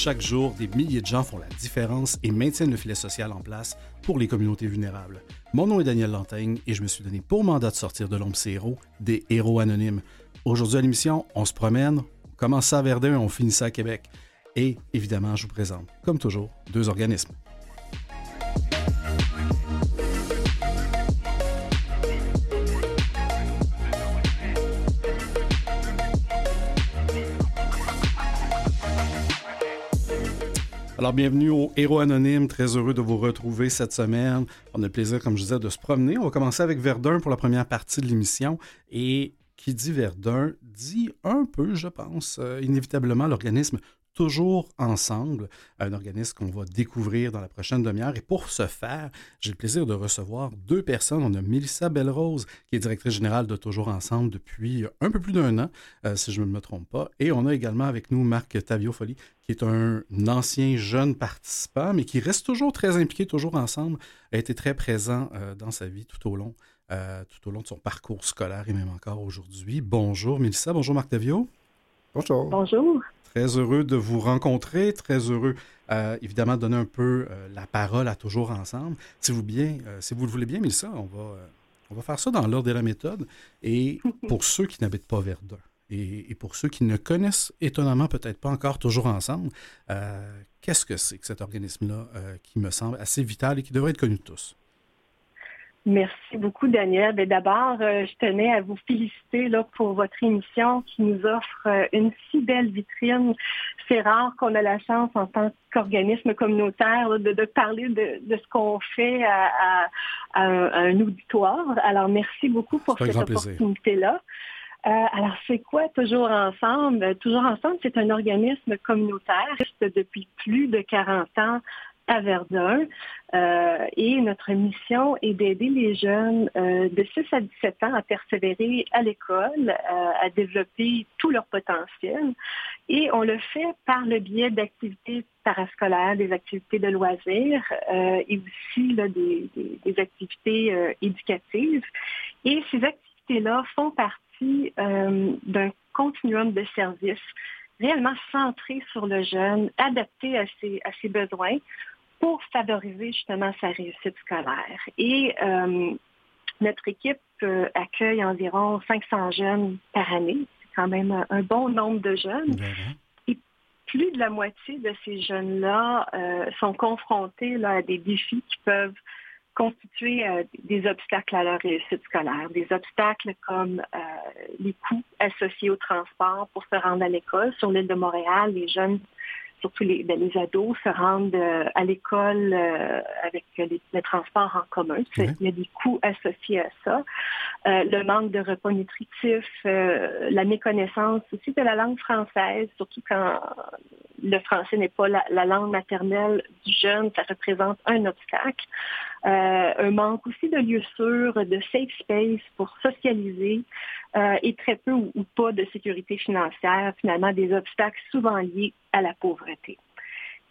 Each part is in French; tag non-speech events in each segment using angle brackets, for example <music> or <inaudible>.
chaque jour, des milliers de gens font la différence et maintiennent le filet social en place pour les communautés vulnérables. Mon nom est Daniel Lantaigne et je me suis donné pour mandat de sortir de l'ombre ces héros, des héros anonymes. Aujourd'hui à l'émission, on se promène, on commence à Verdun on finit ça à Québec. Et évidemment, je vous présente, comme toujours, deux organismes. Alors, bienvenue au Héros Anonyme. Très heureux de vous retrouver cette semaine. On a le plaisir, comme je disais, de se promener. On va commencer avec Verdun pour la première partie de l'émission. Et qui dit Verdun dit un peu, je pense, euh, inévitablement l'organisme toujours ensemble, un organisme qu'on va découvrir dans la prochaine demi-heure. Et pour ce faire, j'ai le plaisir de recevoir deux personnes. On a Mélissa Belrose, qui est directrice générale de Toujours Ensemble depuis un peu plus d'un an, euh, si je ne me trompe pas. Et on a également avec nous Marc Taviofoli, qui est un ancien jeune participant, mais qui reste toujours très impliqué, toujours ensemble, a été très présent euh, dans sa vie tout au long. Euh, tout au long de son parcours scolaire et même encore aujourd'hui. Bonjour Mélissa, bonjour Marc Tavio. Bonjour. Bonjour. Très heureux de vous rencontrer, très heureux, euh, évidemment, de donner un peu euh, la parole à Toujours Ensemble. Si vous, bien, euh, si vous le voulez bien, Mélissa, on va, on va faire ça dans l'ordre de la méthode. Et <laughs> pour ceux qui n'habitent pas Verdun, et, et, pour ceux qui ne connaissent étonnamment peut-être pas encore Toujours Ensemble, qu'est-ce que c'est que cet organisme-là qui me semble assez vital et qui devrait être connu de tous? Merci beaucoup, Daniel. Ben, d'abord, euh, je tenais à vous féliciter là, pour votre émission qui nous offre euh, une si belle vitrine. C'est rare qu'on a la chance, en tant qu'organisme communautaire, là, de, de, parler de, de ce qu'on fait à, à, à, un auditoire. Alors, merci beaucoup pour cette opportunité-là. Euh, alors, c'est quoi Toujours Ensemble? Toujours Ensemble, c'est un organisme communautaire depuis plus de 40 ans à Verdun. Euh, et notre mission est d'aider les jeunes euh, de 6 à 17 ans à persévérer à l'école, euh, à développer tout leur potentiel. Et on le fait par le biais d'activités parascolaires, des activités de loisirs et aussi des, activités éducatives. Et ces activités-là font partie d'un continuum de services réellement centré sur le jeune, adapté à ses besoins pour favoriser justement sa réussite scolaire. Et euh, notre équipe euh, accueille environ 500 jeunes par année. C'est quand même un, bon nombre de jeunes. Mmh. Et plus de la moitié de ces jeunes-là euh, sont confrontés là, à des défis qui peuvent constituer euh, des obstacles à leur réussite scolaire, des obstacles comme euh, les coûts associés au transport pour se rendre à l'école. Sur l'île de Montréal, les jeunes surtout les, ben, les ados se rendent euh, à l'école euh, avec les, le transport en commun. Il y a des coûts associés à ça. Euh, le manque de repas nutritifs, euh, la méconnaissance aussi de la langue française, surtout quand le français n'est pas la, la, langue maternelle du jeune, ça représente un obstacle. Euh, un manque aussi de lieux sûrs, de safe space pour socialiser euh, et très peu ou, pas de sécurité financière, finalement des obstacles souvent liés à la pauvreté.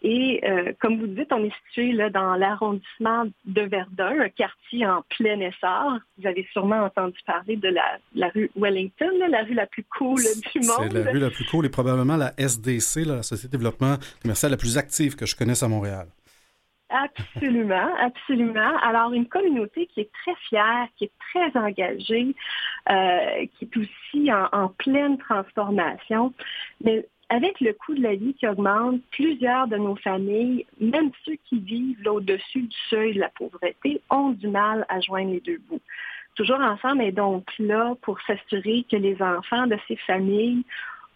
Et euh, comme vous dites, on est situé là, dans l'arrondissement de Verdun, un quartier en plein essor. Vous avez sûrement entendu parler de la, la rue Wellington, là, la rue la plus cool du monde. C'est la rue la plus cool et probablement la SDC, là, la Société de développement commercial la plus active que je connaisse à Montréal. Absolument, absolument. Alors, une communauté qui est très fière, qui est très engagée, euh, qui est aussi en, en, pleine transformation. Mais avec le coût de la vie qui augmente, plusieurs de nos familles, même ceux qui vivent au-dessus du seuil de la pauvreté, ont du mal à joindre les deux bouts. Toujours ensemble est donc là pour s'assurer que les enfants de ces familles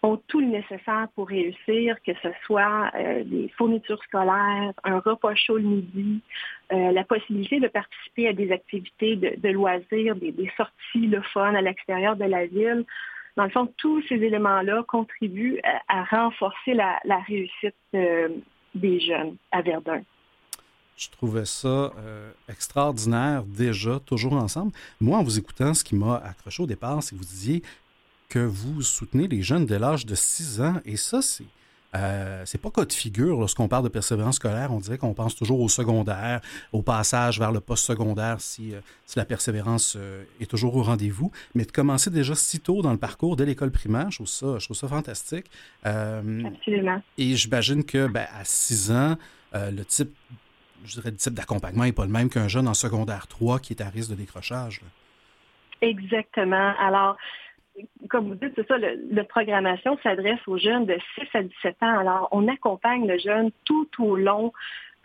ont tout le nécessaire pour réussir, que ce soit euh, des fournitures scolaires, un repas chaud le midi, euh, la possibilité de participer à des activités de, loisirs, des, des, sorties, le fun à l'extérieur de la ville. Dans le fond, tous ces éléments-là contribuent à, renforcer la, la réussite euh, des jeunes à Verdun. Je trouvais ça euh, extraordinaire déjà, toujours ensemble. Moi, en vous écoutant, ce qui m'a accroché au départ, c'est que vous disiez que vous soutenez les jeunes dès l'âge de 6 ans. Et ça, c'est Euh, c'est pas cas de figure lorsqu'on parle de persévérance scolaire. On dirait qu'on pense toujours au secondaire, au passage vers le post-secondaire si, euh, si, la persévérance euh, est toujours au rendez-vous. Mais de commencer déjà si tôt dans le parcours, dès l'école primaire, je trouve ça, je trouve ça fantastique. Absolument. Et j'imagine que ben, à 6 ans, le type je dirais, le type d'accompagnement n'est pas le même qu'un jeune en secondaire 3 qui est à risque de décrochage. Exactement. Alors, comme vous dites, c'est ça, le, programmation s'adresse aux jeunes de 6 à 17 ans. Alors, on accompagne le jeune tout au long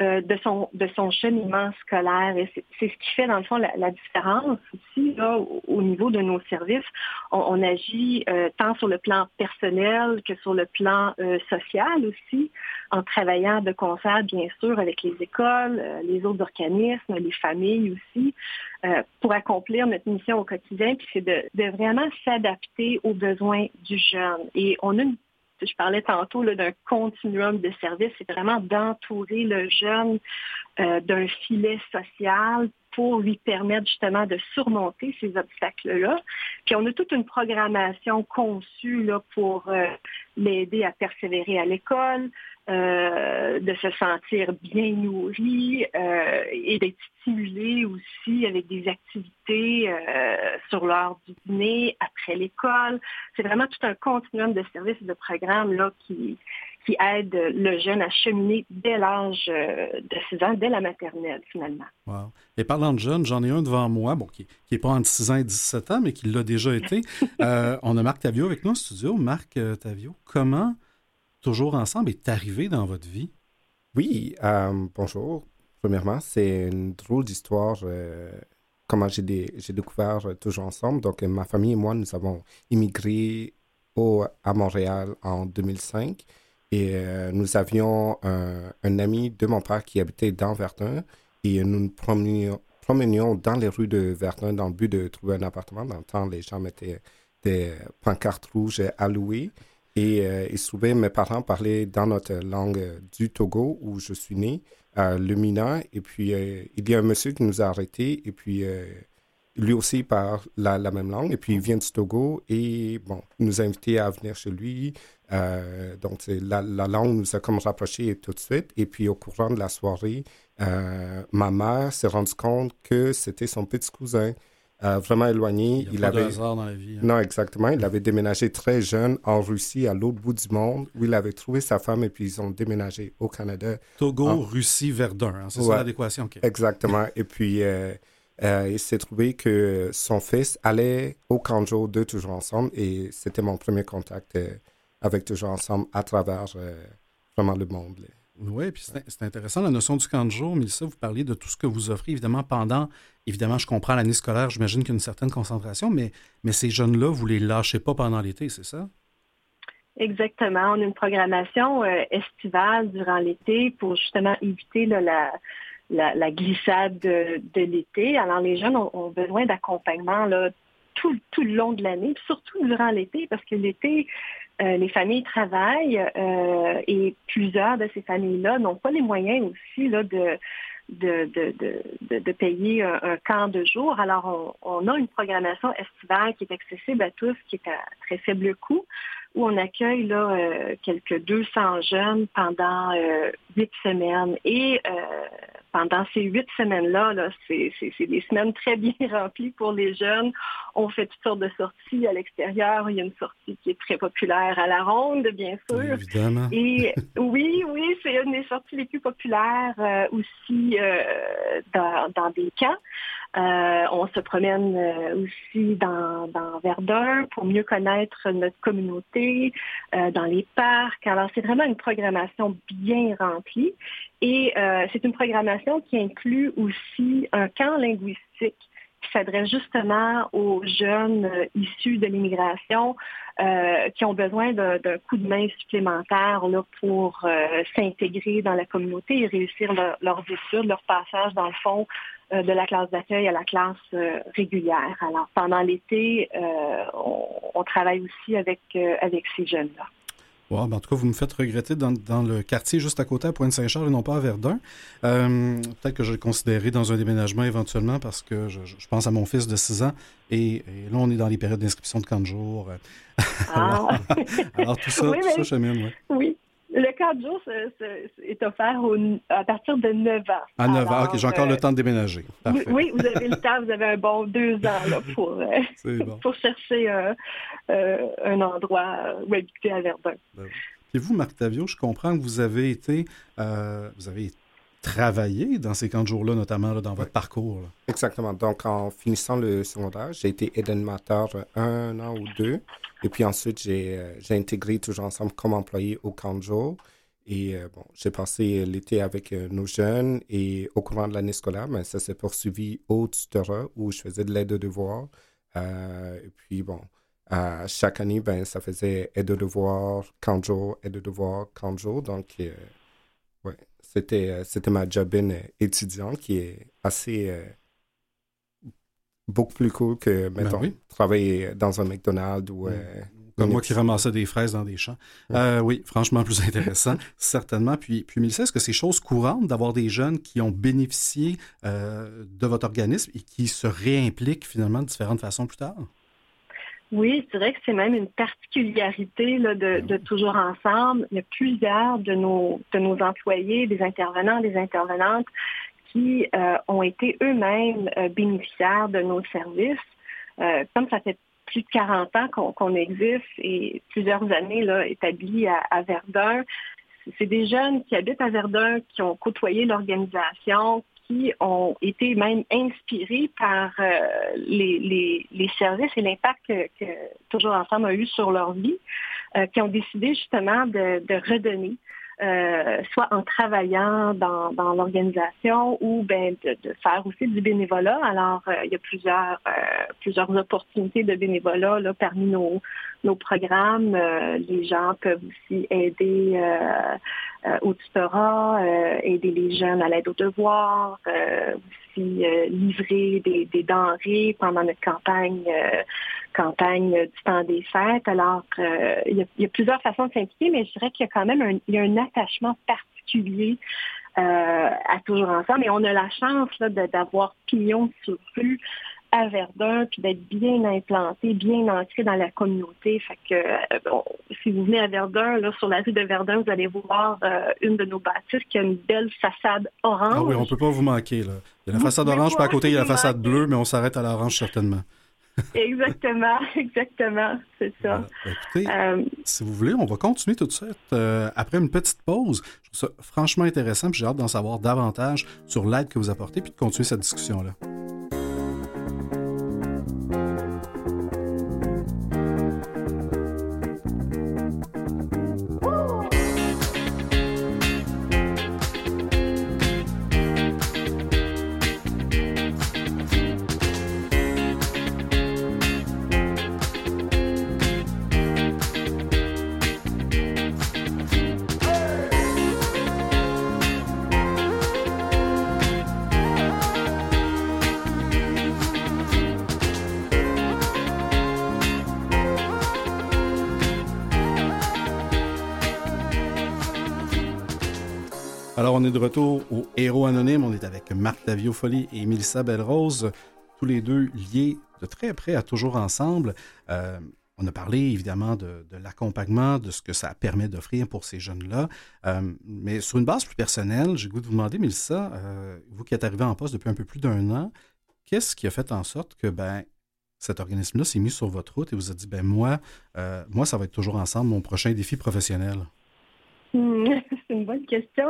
euh, de, son, de son cheminement scolaire. Et c'est ce qui fait, dans le fond, la, différence aussi là, au, niveau de nos services. On, agit euh, tant sur le plan personnel que sur le plan euh, social aussi, en travaillant de concert, bien sûr, avec les écoles, les autres organismes, les familles aussi, pour accomplir notre mission au quotidien. Puis c'est de, de vraiment s'adapter aux besoins du jeune. Et on a une je parlais tantôt d'un continuum de services, c'est vraiment d'entourer le jeune euh, d'un filet social pour lui permettre justement de surmonter ces obstacles-là. Puis on a toute une programmation conçue là, pour euh, l'aider à persévérer à l'école, euh, de se sentir bien nourri euh, et d'être stimulé aussi avec des activités euh, sur l'heure du dîner, après l'école. C'est vraiment tout un continuum de services et de programmes là, qui, qui aide le jeune à cheminer dès l'âge de 6 ans, dès la maternelle finalement. Wow. Et parlant de jeunes, j'en ai un devant moi, bon, qui n'est pas entre 6 ans et 17 ans, mais qui l'a déjà été. <laughs> on a Marc Tavio avec nous au studio. Marc Tavio, comment toujours ensemble est arrivé dans votre vie? Oui, euh, bonjour. Premièrement, c'est une drôle d'histoire. Euh, comment j'ai, découvert Toujours ensemble. Donc, ma famille et moi, nous avons immigré au, à Montréal en 2005. Et euh, nous avions un, ami de mon père qui habitait dans Verdun. Et nous nous promenions, dans les rues de Verdun dans le but de trouver un appartement. Dans le temps, les gens mettaient des pancartes rouges à louer. Et euh, il se trouvait, mes parents parlaient dans notre langue du Togo où je suis né, euh, le Mina. Et puis, euh, il y a un monsieur qui nous a arrêtés. Et puis, lui aussi parle la, même langue. Et puis, il vient du Togo. Et bon, il nous a invités à venir chez lui. Donc, la, la, langue nous a comme rapprochés tout de suite. Et puis, au courant de la soirée, ma mère s'est rendue compte que c'était son petit cousin. Euh, vraiment éloigné. Il, y a avait... hasard dans la vie. Hein. Non, exactement. Il avait déménagé très jeune en Russie, à l'autre bout du monde, où il avait trouvé sa femme et puis ils ont déménagé au Canada. Togo, Russie, Verdun. Hein. C'est ça l'adéquation. Exactement. et puis, euh, euh, il s'est trouvé que son fils allait au Kanjo de Toujours Ensemble et c'était mon premier contact avec Toujours Ensemble à travers vraiment le monde. Oui, puis c'est intéressant la notion du camp de jour. Mélissa, vous parliez de tout ce que vous offrez, évidemment, pendant, évidemment, je comprends l'année scolaire, j'imagine qu'il y a une certaine concentration, mais, mais ces jeunes-là, vous les lâchez pas pendant l'été, c'est ça? Exactement. On a une programmation euh, estivale durant l'été pour justement éviter la, la, glissade de, l'été. Alors, les jeunes ont, besoin d'accompagnement tout, tout le long de l'année, surtout durant l'été, parce que l'été, euh, les familles travaillent euh, et plusieurs de ces familles-là n'ont pas les moyens aussi là, de, de, de, de, payer un, camp de jour. Alors, on, a une programmation estivale qui est accessible à tous, qui est à très faible coût, où on accueille là, euh, quelques 200 jeunes pendant huit semaines. Et pendant ces huit semaines-là, -là, c'est des semaines très bien <laughs> remplies pour les jeunes. On fait toutes sortes de sorties à l'extérieur. Il y a une sortie qui est très populaire à la ronde, bien sûr. Évidemment. Et <laughs> oui, oui, c'est une des sorties les plus populaires euh, aussi euh, dans, dans, des camps. Euh, on se promène aussi dans, dans, Verdun pour mieux connaître notre communauté, dans les parcs. Alors, c'est vraiment une programmation bien remplie. Et c'est une programmation qui inclut aussi un camp linguistique qui s'adresse justement aux jeunes euh, issus de l'immigration euh, qui ont besoin d'un coup de main supplémentaire là, pour euh, s'intégrer dans la communauté et réussir leurs études, leur passage dans le fond de la classe d'accueil à la classe régulière. Alors pendant l'été, on, on, travaille aussi avec, avec ces jeunes-là. Ben, en tout cas, vous me faites regretter dans, le quartier juste à côté, à Pointe-Saint-Charles et non pas à Verdun. Euh, peut-être que je le considérerai dans un déménagement éventuellement parce que je, pense à mon fils de 6 ans et, là, on est dans les périodes d'inscription de 40 jours. Ah. <laughs> alors, tout ça, tout ça chemine. Oui. Le 4 jours est offert à partir de 9 ans. À 9 ans, OK, j'ai encore le temps de déménager. Oui, vous avez le temps, vous avez un bon deux ans pour, <laughs> pour chercher un endroit où habiter à Verdun. Ben et vous, Marc Tavio, je comprends que vous avez été, vous avez travaillé dans ces camps de jours-là, notamment dans votre parcours. Exactement. Donc, en finissant le secondaire, j'ai été aide animateur un an ou deux. Et puis ensuite, j'ai euh, intégré toujours ensemble comme employé au camp de jour. Et euh, bon, j'ai passé l'été avec euh, nos jeunes et au courant de l'année scolaire, ben, ça s'est poursuivi au tutorat où je faisais de l'aide de devoir. et puis bon, chaque année, ben, ça faisait aide de devoir, camp de jour, aide de devoir, camp de jour. Donc, ouais, c'était, euh, c'était ma job in euh, étudiante qui est assez euh, beaucoup plus cool que, ben mettons, travailler dans un McDonald's ou. Comme moi qui ramassais des fraises dans des champs. oui, franchement, plus <laughs> intéressant, certainement. Puis, puis Mélissa, est-ce que c'est chose courante d'avoir des jeunes qui ont bénéficié de votre organisme et qui se réimpliquent finalement de différentes façons plus tard? Oui, je dirais que c'est même une particularité là, de, de, Toujours Ensemble. Il y a plusieurs de nos, de nos employés, des intervenants, des intervenantes qui euh, ont été eux-mêmes euh, bénéficiaires de nos services. Euh, comme ça fait plus de 40 ans qu'on existe et plusieurs années là, établis à, à Verdun, c'est des jeunes qui habitent à Verdun, qui ont côtoyé l'organisation, qui ont été même inspirés par euh, les, services et l'impact que, Toujours Ensemble a eu sur leur vie, euh, qui ont décidé justement de redonner euh, soit en travaillant dans, l'organisation ou ben, de, faire aussi du bénévolat. Alors, il y a plusieurs, plusieurs opportunités de bénévolat parmi nos, nos programmes. les gens peuvent aussi aider au tutorat, aider les jeunes à l'aide aux devoirs, aussi livrer des, des, denrées pendant notre campagne campagne du temps des fêtes. Alors, euh, il, y a, plusieurs façons de s'impliquer, mais je dirais qu'il y a quand même un, y a un attachement particulier euh, à Toujours Ensemble. Et on a la chance d'avoir pignon sur rue à Verdun, puis d'être bien implanté, bien ancré dans la communauté. Fait que euh, si vous venez à Verdun, là, sur la rue de Verdun, vous allez voir une de nos bâtisses qui a une belle façade orange. Ah oui, on peut pas vous manquer. Là. Il y a la façade orange, puis à côté, il y a la façade bleue, mais on s'arrête à l'orange certainement <laughs> exactement, <laughs> exactement, c'est ça. écoutez, euh, si vous voulez, on va continuer tout de suite euh, après une petite pause. Je trouve ça franchement intéressant, puis j'ai hâte d'en savoir davantage sur l'aide que vous apportez, puis de continuer cette discussion-là. De retour au Héros Anonyme. On est avec Marc Davio Folly et Mélissa Belrose, tous les deux liés de très près à Toujours Ensemble. Euh, on a parlé évidemment de, l'accompagnement, de ce que ça permet d'offrir pour ces jeunes-là. Euh, mais sur une base plus personnelle, j'ai goût de vous demander, Mélissa, euh, vous qui êtes arrivé en poste depuis un peu plus d'un an, qu'est-ce qui a fait en sorte que ben, cet organisme-là s'est mis sur votre route et vous a dit, ben moi, moi, ça va être toujours ensemble mon prochain défi professionnel? <laughs> C'est une bonne question.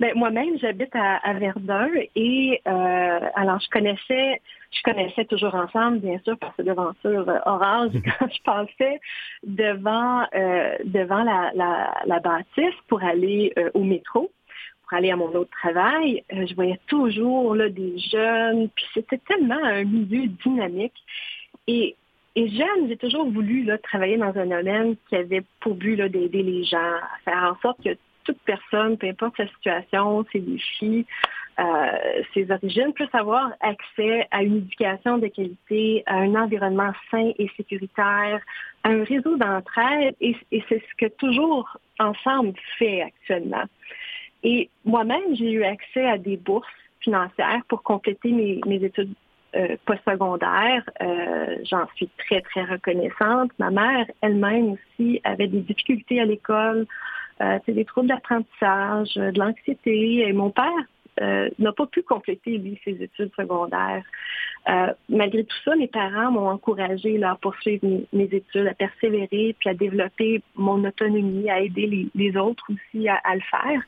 ben, moi-même, j'habite à, Verdun et euh, alors je connaissais, je connaissais toujours ensemble, bien sûr, parce que devant sur euh, Orange, quand je passais devant euh, devant la, la, bâtisse pour aller au métro, pour aller à mon autre travail, je voyais toujours là, des jeunes, puis c'était tellement un milieu dynamique. Et et jeune, j'ai toujours voulu là, travailler dans un domaine qui avait pour but d'aider les gens, à faire en sorte que toute personne, peu importe sa situation, ses défis, euh, ses origines, puisse avoir accès à une éducation de qualité, à un environnement sain et sécuritaire, à un réseau d'entraide. Et, c'est ce que toujours ensemble fait actuellement. Et moi-même, j'ai eu accès à des bourses financières pour compléter mes, mes études euh, postsecondaire. Euh, J'en suis très, très reconnaissante. Ma mère elle-même aussi avait des difficultés à l'école. C'est des troubles d'apprentissage, de l'anxiété. Et mon père n'a pas pu compléter, lui, ses études secondaires. malgré tout ça, mes parents m'ont encouragé à poursuivre mes, études, à persévérer, puis à développer mon autonomie, à aider les, autres aussi à, le faire.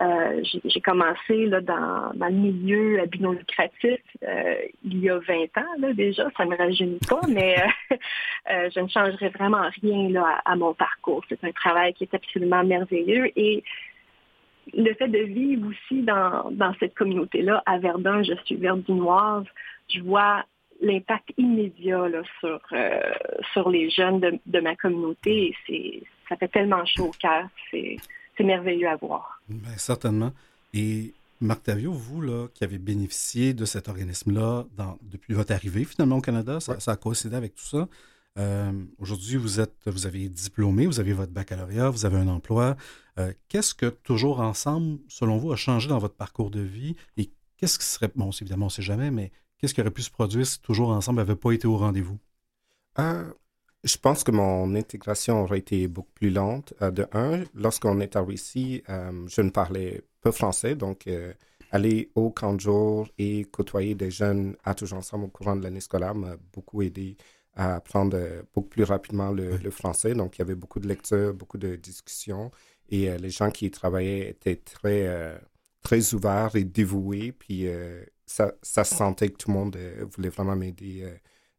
Euh, j'ai commencé là, dans, dans, le milieu à non lucratif euh, il y a 20 ans déjà, ça ne me rajeunit pas, mais <laughs> euh, je ne changerai vraiment rien là, à, mon parcours. C'est un travail qui est absolument merveilleux et le fait de vivre aussi dans, dans cette communauté-là, à Verdun, je suis verdinoise, je vois l'impact immédiat là, sur, sur les jeunes de, de ma communauté et ça fait tellement chaud au cœur. C'est merveilleux à voir. Bien, certainement. Et Marc Tavio, vous, là, qui avez bénéficié de cet organisme-là depuis votre arrivée finalement au Canada, ça, a coïncidé avec tout ça. Euh, aujourd'hui, vous êtes, vous avez diplômé, vous avez votre baccalauréat, vous avez un emploi. Euh, qu'est-ce que toujours ensemble, selon vous, a changé dans votre parcours de vie? Et qu'est-ce qui serait, bon, évidemment, on ne sait jamais, mais qu'est-ce qui aurait pu se produire si toujours ensemble n'avait pas été au rendez-vous? Euh, je pense que mon intégration aurait été beaucoup plus lente. Euh, de un, lorsqu'on est arrivé ici, euh, je ne parlais pas français, donc euh, aller au camp de jour et côtoyer des jeunes à tous ensemble au courant de l'année scolaire m'a beaucoup aidé à apprendre beaucoup plus rapidement le, français. Donc, il y avait beaucoup de lectures, beaucoup de discussions et les gens qui y travaillaient étaient très, très ouverts et dévoués. Puis, ça, ça se sentait que tout le monde voulait vraiment m'aider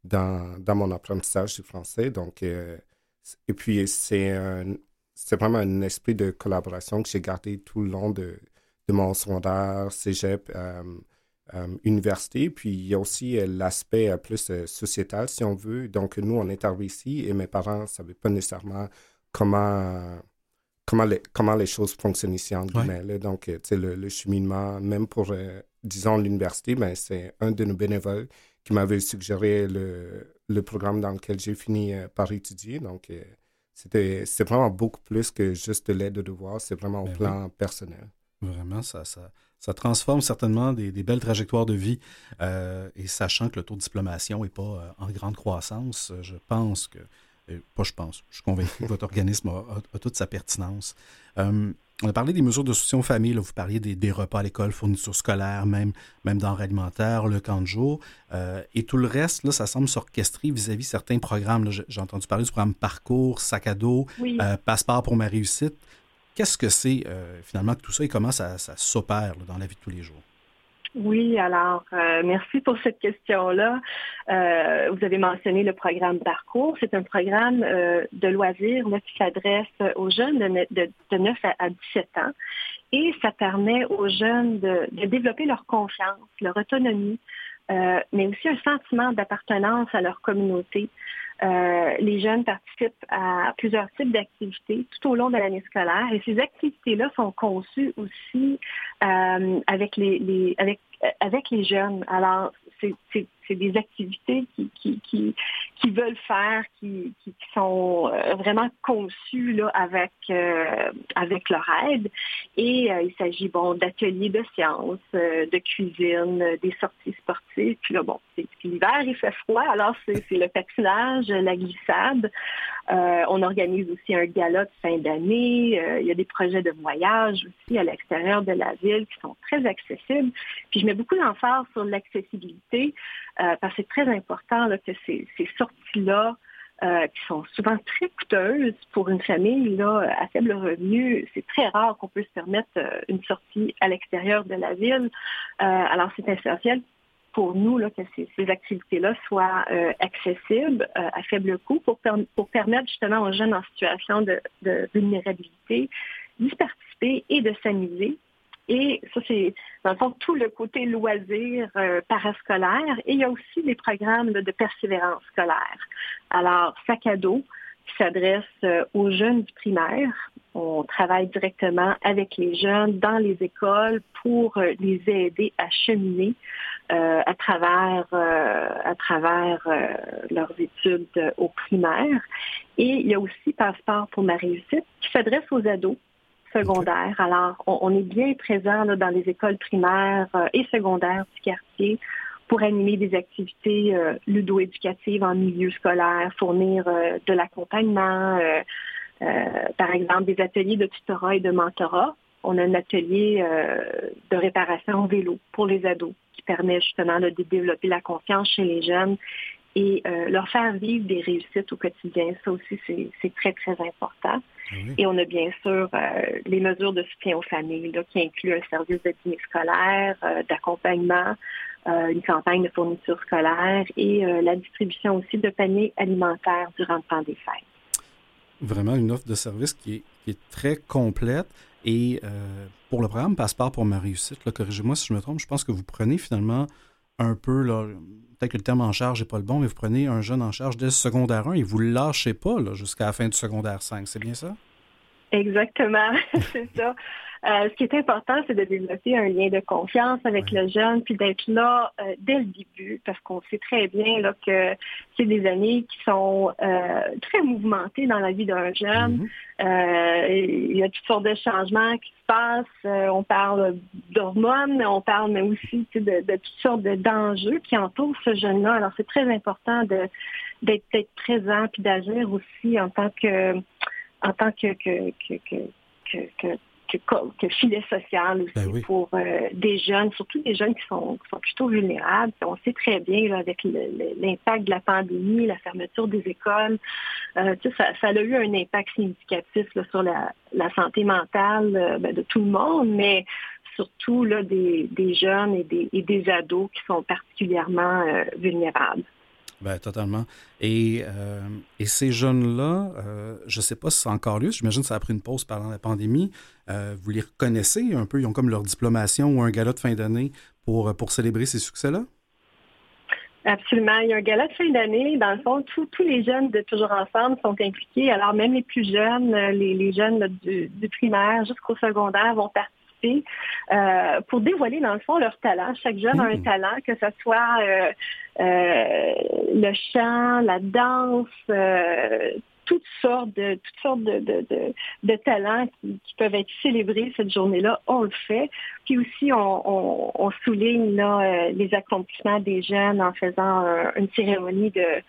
dans, dans, mon apprentissage du français. Donc, euh, et puis, c'est vraiment un esprit de collaboration que j'ai gardé tout le long de, de mon secondaire, cégep, euh, euh, université. Puis, il y a aussi l'aspect plus sociétal, si on veut. Donc, nous, on est arrivés ici et mes parents ne savaient pas nécessairement comment comment les, comment les choses fonctionnent ici en guillemets. Donc, tu sais, le, le, cheminement, même pour, disons, l'université, ben, c'est un de nos bénévoles qui m'avait suggéré le, le, programme dans lequel j'ai fini euh, par étudier. Donc, euh, c'était vraiment beaucoup plus que juste de l'aide de devoir, c'est vraiment au ben plan personnel. Vraiment, ça, ça, ça, transforme certainement des, des belles trajectoires de vie. Euh, et sachant que le taux de diplomation n'est pas en grande croissance, je pense que, pas je pense, je suis convaincu que votre organisme a, toute sa pertinence. On a parlé des mesures de soutien aux familles. Vous parliez des, repas à l'école, fournitures scolaires, même, même denrées alimentaires, le camp de jour. Euh, et tout le reste, là, ça semble s'orchestrer vis-à-vis certains programmes. J'ai entendu parler du programme Parcours, Sac à dos, euh, Passeport pour ma réussite. Qu'est-ce que c'est euh, finalement que tout ça et comment ça, ça s'opère dans la vie de tous les jours? Oui, alors euh, merci pour cette question-là. Euh, vous avez mentionné le programme Parcours. C'est un programme euh, de loisirs qui s'adresse aux jeunes de, 9 à, 17 ans et ça permet aux jeunes de, de développer leur confiance, leur autonomie, mais aussi un sentiment d'appartenance à leur communauté. Euh, les jeunes participent à plusieurs types d'activités tout au long de l'année scolaire et ces activités-là sont conçues aussi euh, avec les, les avec avec les jeunes. Alors c'est c'est des activités qui, qui, qui, qui veulent faire, qui, qui, sont euh, vraiment conçues là, avec, euh, avec leur aide. Et euh, il s'agit bon, d'ateliers de sciences, de cuisine, des sorties sportives. Puis là, bon, l'hiver, il fait froid, alors c'est le patinage, la glissade. on organise aussi un gala de fin d'année. il y a des projets de voyage aussi à l'extérieur de la ville qui sont très accessibles. Puis je mets beaucoup d'emphase sur l'accessibilité. Euh, parce que c'est très important que ces, sorties-là, euh, qui sont souvent très coûteuses pour une famille là, à faible revenu, c'est très rare qu'on puisse permettre euh, une sortie à l'extérieur de la ville. alors, c'est essentiel pour nous là, que ces, activités-là soient accessibles à faible coût pour, permettre justement aux jeunes en situation de, vulnérabilité d'y participer et de s'amuser et ça, c'est, dans le fond, tout le côté loisir euh, parascolaire. Et il y a aussi des programmes de persévérance scolaire. Alors, sac à dos, qui s'adresse euh, aux jeunes du primaire. On travaille directement avec les jeunes dans les écoles pour euh, les aider à cheminer à travers, à travers leurs études au primaire. Et il y a aussi Passeport pour ma réussite qui s'adresse aux ados secondaire. Alors, on, est bien présent dans les écoles primaires euh, et secondaires du quartier pour animer des activités euh, ludo-éducatives en milieu scolaire, fournir euh, de l'accompagnement, par exemple, des ateliers de tutorat et de mentorat. On a un atelier de réparation vélo pour les ados qui permet justement de développer la confiance chez les jeunes et leur faire vivre des réussites au quotidien. Ça aussi, c'est très, très important. Ah et on a bien sûr les mesures de soutien aux familles qui incluent un service de dîner scolaire, d'accompagnement, euh, une campagne de fourniture scolaire et euh, la distribution aussi de paniers alimentaires durant le temps des fêtes. Vraiment une offre de service qui est, très complète. Et euh, pour le programme Passeport pour ma réussite, corrigez-moi si je me trompe, je pense que vous prenez finalement un peu, peut-être que le terme en charge n'est pas le bon, mais vous prenez un jeune en charge dès secondaire 1 et vous ne lâchez pas jusqu'à la fin du secondaire 5. C'est bien ça? Exactement, <laughs> c'est ça. Euh, ce qui est important, c'est de développer un lien de confiance avec le jeune, puis d'être là euh, dès le début, parce qu'on sait très bien là, que c'est des années qui sont euh, très mouvementées dans la vie d'un jeune. Mm-hmm. il y a toutes sortes de changements qui se passent. on parle d'hormones, on parle mais aussi de, de, toutes sortes d'enjeux qui entourent ce jeune-là. Alors c'est très important d'être présent puis d'agir aussi en tant que en tant que, que, que, que que, filet social aussi ben pour euh, des jeunes, surtout des jeunes qui sont, sont plutôt vulnérables. On sait très bien avec l'impact de la pandémie, la fermeture des écoles, euh, ça, ça, a eu un impact significatif sur la, santé mentale euh, ben, de tout le monde, mais surtout là, des, jeunes et des, et des ados qui sont particulièrement vulnérables. Ben, totalement. Et, euh, et ces jeunes-là, euh, je ne sais pas si c'est encore lieu, j'imagine que ça a pris une pause pendant la pandémie. Euh, vous les reconnaissez un peu, ils ont comme leur diplomation ou un gala de fin d'année pour, pour célébrer ces succès-là? Absolument. Il y a un gala de fin d'année. Dans le fond, tous les jeunes de Toujours Ensemble sont impliqués. Alors, même les plus jeunes, les, jeunes du, du, primaire jusqu'au secondaire vont participer euh, pour dévoiler dans le fond leur talent. Chaque jeune a un hmm. talent, que ce soit euh, euh, le chant, la danse, toutes sortes de toutes sortes de, talents qui, peuvent être célébrés cette journée-là, on le fait. Puis aussi, on, souligne les accomplissements des jeunes en faisant une cérémonie de,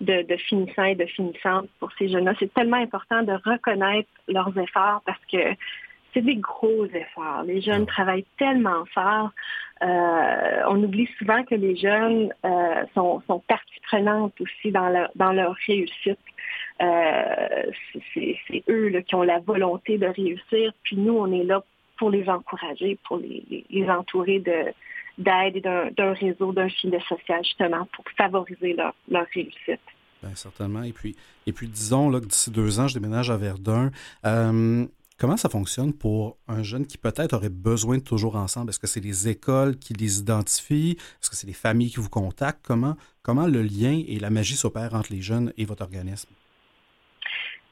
de, de finissants et de finissantes pour ces jeunes-là. C'est tellement important de reconnaître leurs efforts parce que c'est des gros efforts. Les jeunes travaillent tellement fort. Euh, on oublie souvent que les jeunes euh, sont, sont partie prenante aussi dans leur, dans leur réussite. Euh, c'est eux qui ont la volonté de réussir, puis nous, on est là pour les encourager, pour les, les, entourer de d'aide et d'un réseau, d'un filet social, justement, pour favoriser leur, leur réussite. Bien, certainement. Et puis, et puis disons là, que d'ici deux ans, je déménage à Verdun. Comment ça fonctionne pour un jeune qui peut-être aurait besoin de toujours ensemble? Est-ce que c'est les écoles qui les identifient? Est-ce que c'est les familles qui vous contactent? Comment, comment le lien et la magie s'opèrent entre les jeunes et votre organisme?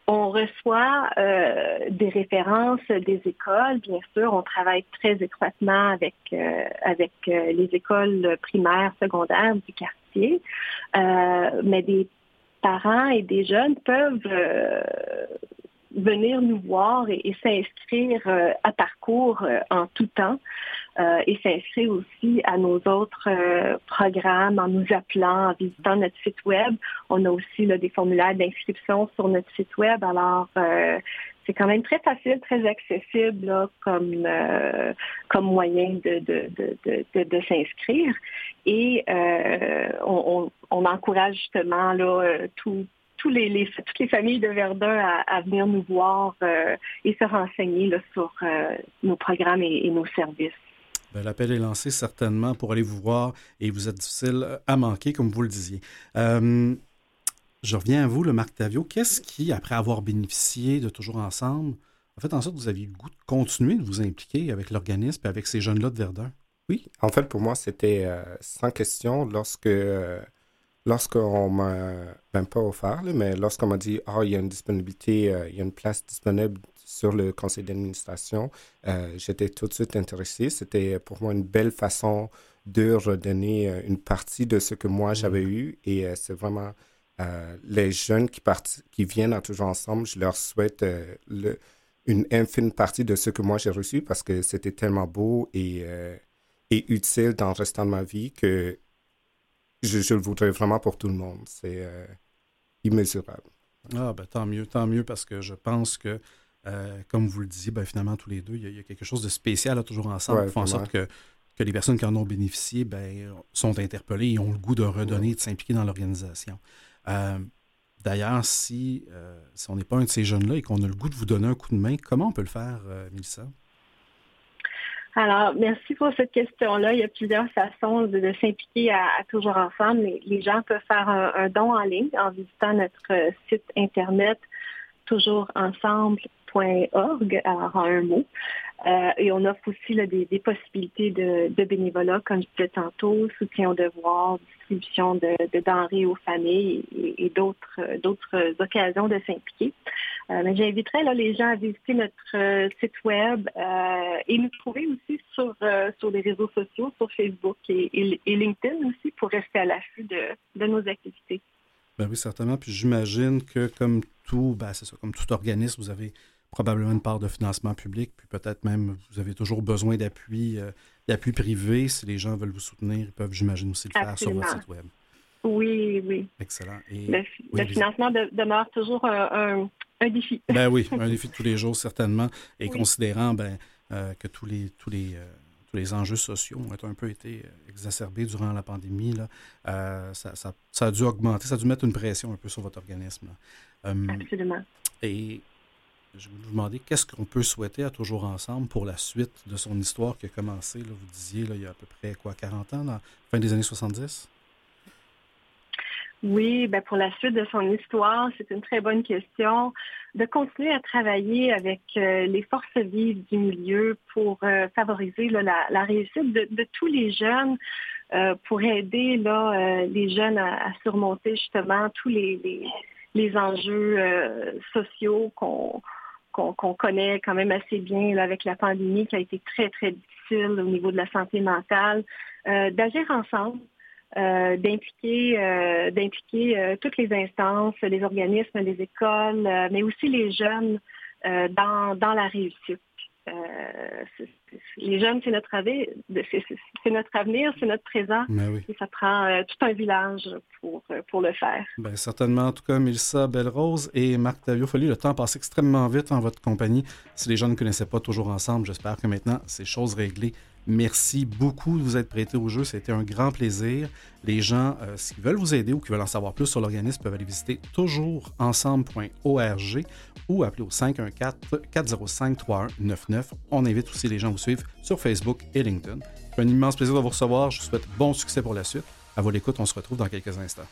On reçoit euh, des références des écoles, bien sûr. On travaille très étroitement avec, euh, avec euh, les écoles primaires, secondaires du quartier. mais des parents et des jeunes peuvent venir nous voir et, s'inscrire euh, à parcours euh, en tout temps euh, et s'inscrire aussi à nos autres programmes en nous appelant, en visitant notre site web. On a aussi des formulaires d'inscription sur notre site web. Alors, c'est quand même très facile, très accessible comme, comme moyen de, de, de, de, s'inscrire. Et on, on, encourage justement là, tout, les, toutes les familles de Verdun à, venir nous voir euh, et se renseigner sur euh, nos programmes et, nos services. Ben, l'appel est lancé certainement pour aller vous voir et vous êtes difficile à manquer, comme vous le disiez. Euh, je reviens à vous, le Marc Tavio. Qu'est-ce qui, après avoir bénéficié de Toujours Ensemble, a fait en sorte que vous aviez le goût de continuer de vous impliquer avec l'organisme et avec ces jeunes-là de Verdun? Oui, en fait, pour moi, c'était sans question lorsque lorsqu'on m'a, ben pas offert, mais lorsqu'on m'a dit, oh, il y a une disponibilité, euh, il y a une place disponible sur le conseil d'administration, euh, j'étais tout de suite intéressé. C'était pour moi une belle façon de redonner euh, une partie de ce que moi j'avais eu. Et c'est vraiment les jeunes qui, qui viennent à Toujours Ensemble, je leur souhaite le, une infime partie de ce que moi j'ai reçu parce que c'était tellement beau et, et utile dans le restant de ma vie que je, le voudrais vraiment pour tout le monde. C'est euh, immesurable. Ah, ben tant mieux, tant mieux, parce que je pense que, comme vous le disiez, ben, finalement, tous les deux, il y, a, quelque chose de spécial à toujours ensemble qui fait en sorte que, que les personnes qui en ont bénéficié ben, sont interpellées et ont le goût de redonner, de s'impliquer dans l'organisation. D'ailleurs, si, si on n'est pas un de ces jeunes-là et qu'on a le goût de vous donner un coup de main, comment on peut le faire, Mélissa? Alors, merci pour cette question-là. Il y a plusieurs façons de, s'impliquer à, Toujours Ensemble. Les, gens peuvent faire un, don en ligne en visitant notre site Internet toujourensemble.org, alors en un mot. Euh, et on offre aussi des, possibilités de, bénévolat, comme je disais tantôt, soutien aux devoirs, distribution de, denrées aux familles et, d'autres, occasions de s'impliquer. Euh, j'inviterais les gens à visiter notre euh, site web et nous trouver aussi sur, sur les réseaux sociaux, sur Facebook et, LinkedIn aussi, pour rester à l'affût de, nos activités. Ben oui, certainement. Puis j'imagine que comme tout, ben c'est ça, comme tout organisme, vous avez probablement une part de financement public, puis peut-être même vous avez toujours besoin d'appui euh, d'appui privé. Si les gens veulent vous soutenir, ils peuvent, j'imagine, aussi le faire sur votre site Web. Oui, oui. Excellent. le, financement demeure toujours un, défi. <laughs> Ben oui, un défi de tous les jours, certainement. Et considérant ben, euh, que tous les, tous, les, euh, tous les enjeux sociaux ont un peu été exacerbés durant la pandémie, là, ça, ça, ça, a dû augmenter, ça a dû mettre une pression un peu sur votre organisme. Absolument. Et je vais vous demander qu'est-ce qu'on peut souhaiter à Toujours Ensemble pour la suite de son histoire qui a commencé, là, vous disiez, là, il y a à peu près quoi, 40 ans, dans fin des années 70? Oui, ben pour la suite de son histoire, c'est une très bonne question. De continuer à travailler avec euh, les forces vives du milieu pour euh, favoriser la, réussite de, tous les jeunes, euh, pour aider là, les jeunes à, surmonter justement tous les, enjeux sociaux qu'on connaît quand même assez bien avec la pandémie qui a été très, très difficile au niveau de la santé mentale, d'agir ensemble, euh, d'impliquer euh, d'impliquer toutes les instances, les organismes, les écoles, mais aussi les jeunes dans, dans la réussite. Euh, les jeunes, c'est notre avenir, c'est notre avenir, c'est notre présent. Ben Et ça prend euh, tout un village pour, euh, pour le faire. Bien, certainement. En tout cas, Mélissa Belrose et Marc Tavio Folie, le temps passe extrêmement vite en votre compagnie. Si les gens ne connaissaient pas toujours ensemble, j'espère que maintenant, c'est chose réglée. Merci beaucoup de vous être prêté au jeu. C'était un grand plaisir. Les gens, euh, s'ils veulent vous aider ou qui veulent en savoir plus sur l'organisme, peuvent aller visiter toujourensemble.org ou appeler au 514-405-3199. On invite aussi les gens à vous suivre sur Facebook et LinkedIn. C'est un immense plaisir de vous recevoir. Je vous souhaite bon succès pour la suite. À vos l'écoute, on se retrouve dans quelques instants.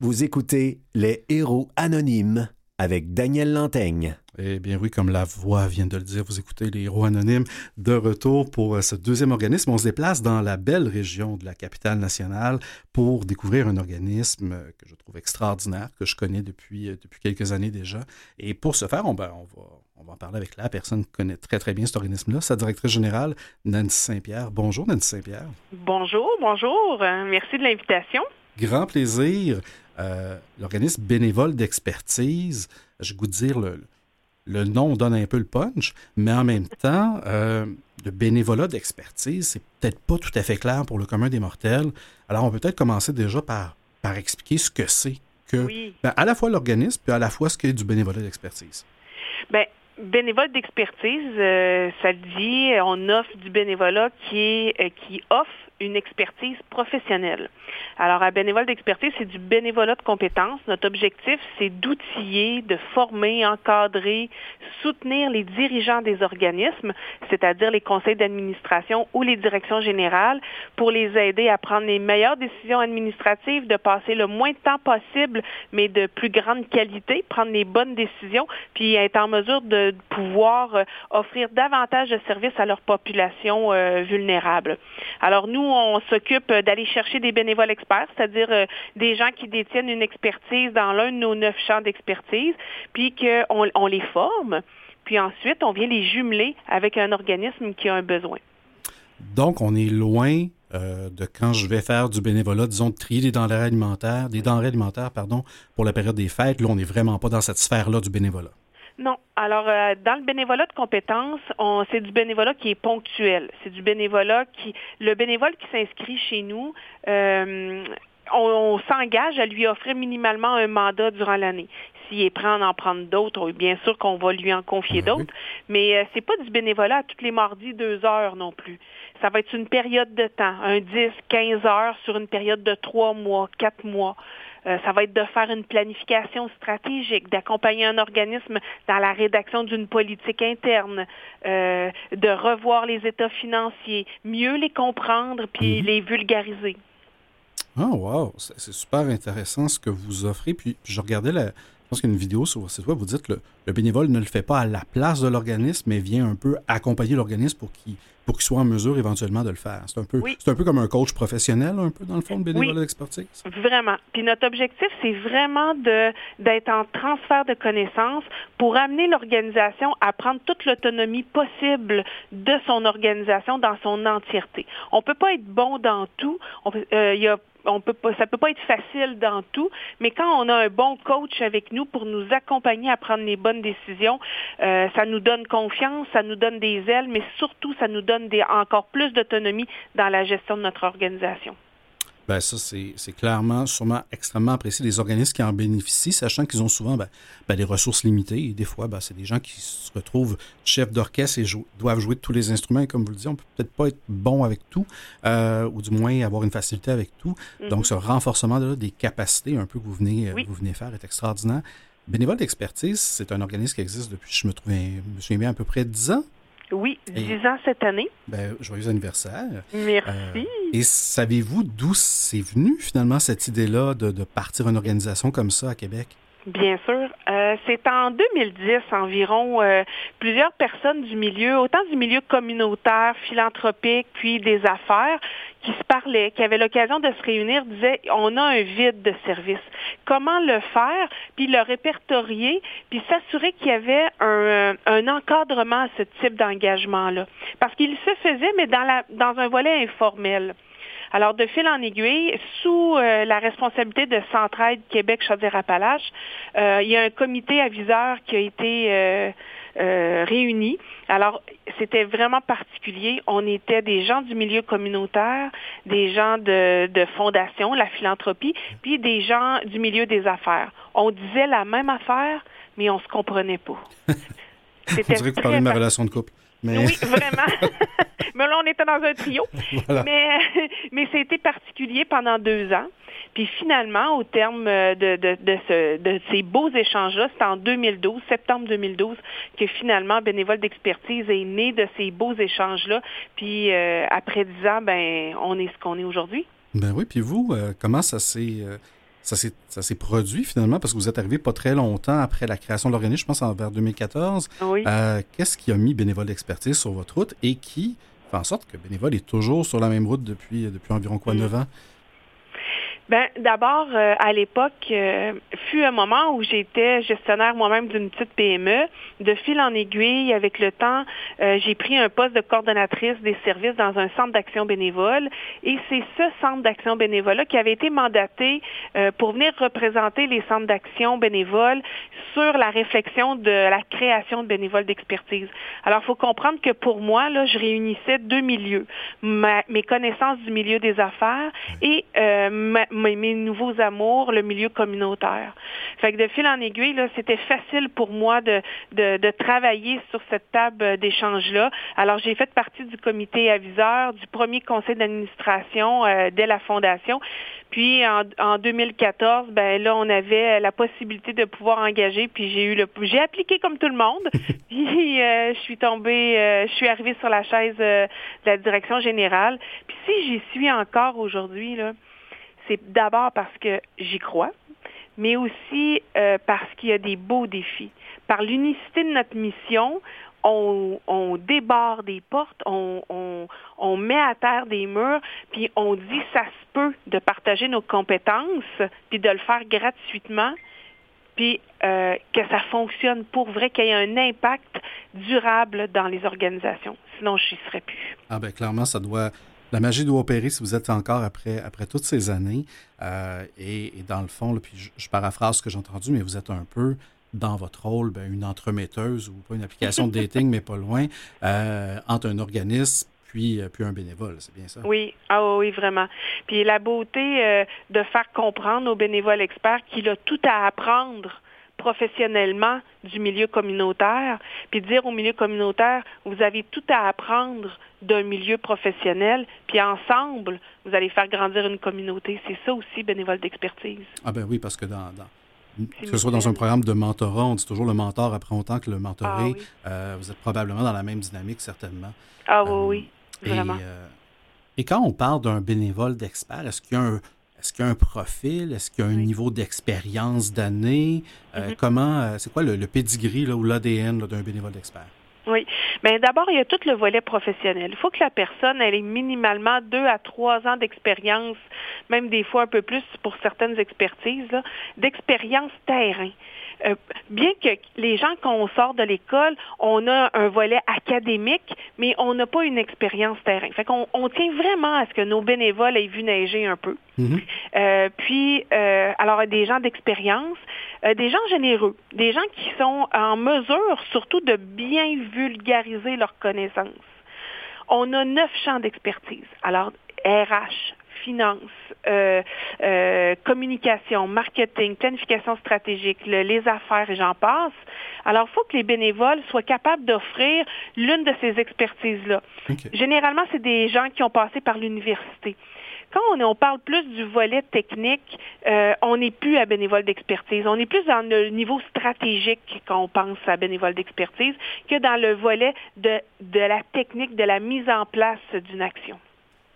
Vous écoutez Les Héros Anonymes avec Daniel Lantaigne. Eh bien oui, comme la voix vient de le dire, vous écoutez les héros anonymes de retour pour euh, ce deuxième organisme. On se déplace dans la belle région de la capitale nationale pour découvrir un organisme euh, que je trouve extraordinaire, que je connais depuis, euh, depuis quelques années déjà. Et pour ce faire, on, ben, on, va, on va en parler avec la personne qui connaît très très bien cet organisme-là, sa directrice générale, Nancy Saint-Pierre. Bonjour Nancy Saint-Pierre. Bonjour, bonjour. Merci de l'invitation. Grand plaisir. L'organisme bénévole d'expertise, je goûte dire le le nom donne un peu le punch, mais en même temps, euh, le bénévolat d'expertise, c'est peut-être pas tout à fait clair pour le commun des mortels. Alors, on peut peut-être commencer déjà par, par expliquer ce que c'est que, ben, à la fois l'organisme, puis à la fois ce qu'est du bénévolat d'expertise. Bien, bénévole d'expertise, euh, ça dit, on offre du bénévolat qui, est, euh, qui offre une expertise professionnelle. Alors, à bénévole d'expertise, c'est du bénévolat de compétences. Notre objectif, c'est d'outiller, de former, encadrer, soutenir les dirigeants des organismes, c'est-à-dire les conseils d'administration ou les directions générales, pour les aider à prendre les meilleures décisions administratives, de passer le moins de temps possible, mais de plus grande qualité, prendre les bonnes décisions, puis être en mesure de pouvoir euh, offrir davantage de services à leur population euh, vulnérable. Alors, nous, on s'occupe d'aller chercher des bénévoles experts, c'est-à-dire euh, des gens qui détiennent une expertise dans l'un de nos neuf champs d'expertise, puis qu'on on les forme, puis ensuite, on vient les jumeler avec un organisme qui a un besoin. Donc, on est loin euh, de quand je vais faire du bénévolat, disons, de trier des denrées alimentaires, des denrées alimentaires, pardon, pour la période des fêtes. Là, on n'est vraiment pas dans cette sphère-là du bénévolat. Non. Alors, euh, dans le bénévolat de compétences, c'est du bénévolat qui est ponctuel. C'est du bénévolat qui... Le bénévole qui s'inscrit chez nous... Euh, on, s'engage à lui offrir minimalement un mandat durant l'année. S'il est prêt à en prendre d'autres, bien sûr qu'on va lui en confier ben d'autres, mais euh, c'est pas du bénévolat à toutes les mardis deux heures non plus. Ça va être une période de temps, un 10, 15 heures sur une période de trois mois, quatre mois. Euh, ça va être de faire une planification stratégique, d'accompagner un organisme dans la rédaction d'une politique interne, euh, de revoir les états financiers, mieux les comprendre puis mhm. les vulgariser. Ah, wow! C'est super intéressant ce que vous offrez. Puis, je regardais la, je pense qu'il y a une vidéo sur votre site web, vous dites que le, bénévole ne le fait pas à la place de l'organisme, mais vient un peu accompagner l'organisme pour qu'il pour qu'il soit en mesure éventuellement de le faire. C'est un peu, c'est un peu comme un coach professionnel, un peu dans le fond, de bénévolat d'expertise. Vraiment. Puis notre objectif, c'est vraiment de d'être en transfert de connaissances pour amener l'organisation à prendre toute l'autonomie possible de son organisation dans son entièreté. On peut pas être bon dans tout. Euh, il y a on peut pas, ça peut pas être facile dans tout, mais quand on a un bon coach avec nous pour nous accompagner à prendre les bonnes décisions, euh, ça nous donne confiance, ça nous donne des ailes, mais surtout ça nous donne des, encore plus d'autonomie dans la gestion de notre organisation. Bien, ça, c'est clairement, sûrement extrêmement apprécié des organismes qui en bénéficient, sachant qu'ils ont souvent ben, ben, des ressources limitées. Et des fois, ben, c'est des gens qui se retrouvent chefs d'orchestre et doivent jouer de tous les instruments. Et comme vous le dites, on peut peut-être pas être bon avec tout, euh, ou du moins avoir une facilité avec tout. Mm-hmm. Donc, ce renforcement des capacités, un peu que vous venez, vous venez faire, est extraordinaire. Bénévole d'expertise, c'est un organisme qui existe depuis, je me, trouvais, me souviens bien, à peu près 10 ans. Oui, 10 ans cette année. Ben, joyeux anniversaire. Merci. Euh, et savez-vous d'où c'est venu finalement cette idée-là de, de, partir une organisation comme ça à Québec? Bien sûr. Euh, c'est en 2010 environ euh, plusieurs personnes du milieu, autant du milieu communautaire, philanthropique, puis des affaires, qui se parlaient, qui avaient l'occasion de se réunir, disaient on a un vide de service. Comment le faire, puis le répertorier, puis s'assurer qu'il y avait un, un, encadrement à ce type d'engagement-là? Parce qu'il se faisait, mais dans un volet informel. Alors, de fil en aiguille, sous euh, la responsabilité de Centraide Québec Chaudière-Appalaches, euh, il y a un comité aviseur qui a été euh, réuni. Alors, c'était vraiment particulier. On était des gens du milieu communautaire, des gens de, de fondation, la philanthropie, puis des gens du milieu des affaires. On disait la même affaire, mais on se comprenait pas. <laughs> C'était On dirait que vous parlez de ma relation de couple. Oui, vraiment. <laughs> mais là, on était dans un trio. <laughs> Mais, <laughs> mais c'était particulier pendant deux ans. Puis finalement, au terme de, de, de, ces beaux échanges-là, c'est en 2012, septembre 2012, que finalement Bénévole d'expertise est né de ces beaux échanges-là. Puis euh, après dix ans, ben, on est ce qu'on est aujourd'hui. Ben oui, puis vous, euh, comment ça s'est... Euh, ça s'est produit finalement parce que vous êtes arrivé pas très longtemps après la création de l'organisme, je pense en vers 2014. Euh, qu'est-ce qui a mis Bénévole d'expertise sur votre route et qui fait en sorte que Bénévole est toujours sur la même route depuis, depuis environ quoi, 9 mm. ans? Ben, d'abord, euh, à l'époque, euh, fut un moment où j'étais gestionnaire moi-même d'une petite PME. De fil en aiguille, avec le temps, euh, j'ai pris un poste de coordonnatrice des services dans un centre d'action bénévole. Et c'est ce centre d'action bénévole qui avait été mandaté pour venir représenter les centres d'action bénévoles sur la réflexion de la création de bénévoles d'expertise. Alors, il faut comprendre que pour moi, là, je réunissais deux milieux. mes connaissances du milieu des affaires et ma, mes, nouveaux amours, le milieu communautaire. Fait que de fil en aiguille, là, c'était facile pour moi de, de, travailler sur cette table d'échange-là. Alors, j'ai fait partie du comité aviseur, du premier conseil d'administration euh, dès la fondation. Puis en, en, 2014, ben là, on avait la possibilité de pouvoir engager. Puis j'ai eu le, j'ai appliqué comme tout le monde. <laughs> puis euh, je suis tombée, euh, je suis arrivée sur la chaise de la direction générale. Puis si j'y suis encore aujourd'hui là, c'est d'abord parce que j'y crois, mais aussi euh, parce qu'il y a des beaux défis. Par l'unicité de notre mission, on, on débarre des portes, on, met à terre des murs, puis on dit ça se peut de partager nos compétences, puis de le faire gratuitement, puis euh, que ça fonctionne pour vrai, qu'il y ait un impact durable dans les organisations. Sinon, je n'y serais plus. Ah ben clairement, ça doit la magie doit opérer si vous êtes encore après, après toutes ces années. Euh, et, dans le fond, puis je, paraphrase ce que j'ai entendu, mais vous êtes un peu dans votre rôle, ben, une entremetteuse ou pas une application de dating, <laughs> mais pas loin, euh, entre un organisme puis, puis un bénévole, c'est bien ça? Oui, ah oui, vraiment. Puis la beauté de faire comprendre aux bénévoles experts qu'il a tout à apprendre professionnellement du milieu communautaire, puis dire au milieu communautaire, vous avez tout à apprendre d'un milieu professionnel, puis ensemble, vous allez faire grandir une communauté. C'est ça aussi, bénévole d'expertise. Ah ben oui, parce que dans, que ce soit dans un programme de mentorat, on dit toujours le mentor apprend autant que le mentoré. Ah euh, vous êtes probablement dans la même dynamique, certainement. Ah oui, oui, euh, vraiment. Et, euh, et quand on parle d'un bénévole d'expert, est-ce qu'il y a un est-ce qu'il y a un profil? Est-ce qu'il y a un niveau d'expérience d'année? Euh, mm-hmm. Comment, euh, c'est quoi le, le pedigree ou l'ADN d'un bénévole d'expert? Oui. Mais d'abord, il y a tout le volet professionnel. Il faut que la personne ait minimalement deux à trois ans d'expérience, même des fois un peu plus pour certaines expertises, d'expérience terrain. Euh, bien que les gens, quand on sort de l'école, on a un volet académique, mais on n'a pas une expérience terrain. Fait qu'on on tient vraiment à ce que nos bénévoles aient vu neiger un peu. Mm-hmm. Euh, puis, euh, alors, des gens d'expérience, des gens généreux, des gens qui sont en mesure surtout de bien vulgariser leurs connaissances. On a neuf champs d'expertise. Alors, RH, finance, euh, euh, communication, marketing, planification stratégique, les affaires et j'en passe. Alors, il faut que les bénévoles soient capables d'offrir l'une de ces expertises-là. Généralement, c'est des gens qui ont passé par l'université. Quand on, on, parle plus du volet technique, euh, on n'est plus à bénévole d'expertise. On est plus dans le niveau stratégique quand on pense à bénévole d'expertise que dans le volet de, de la technique, de la mise en place d'une action.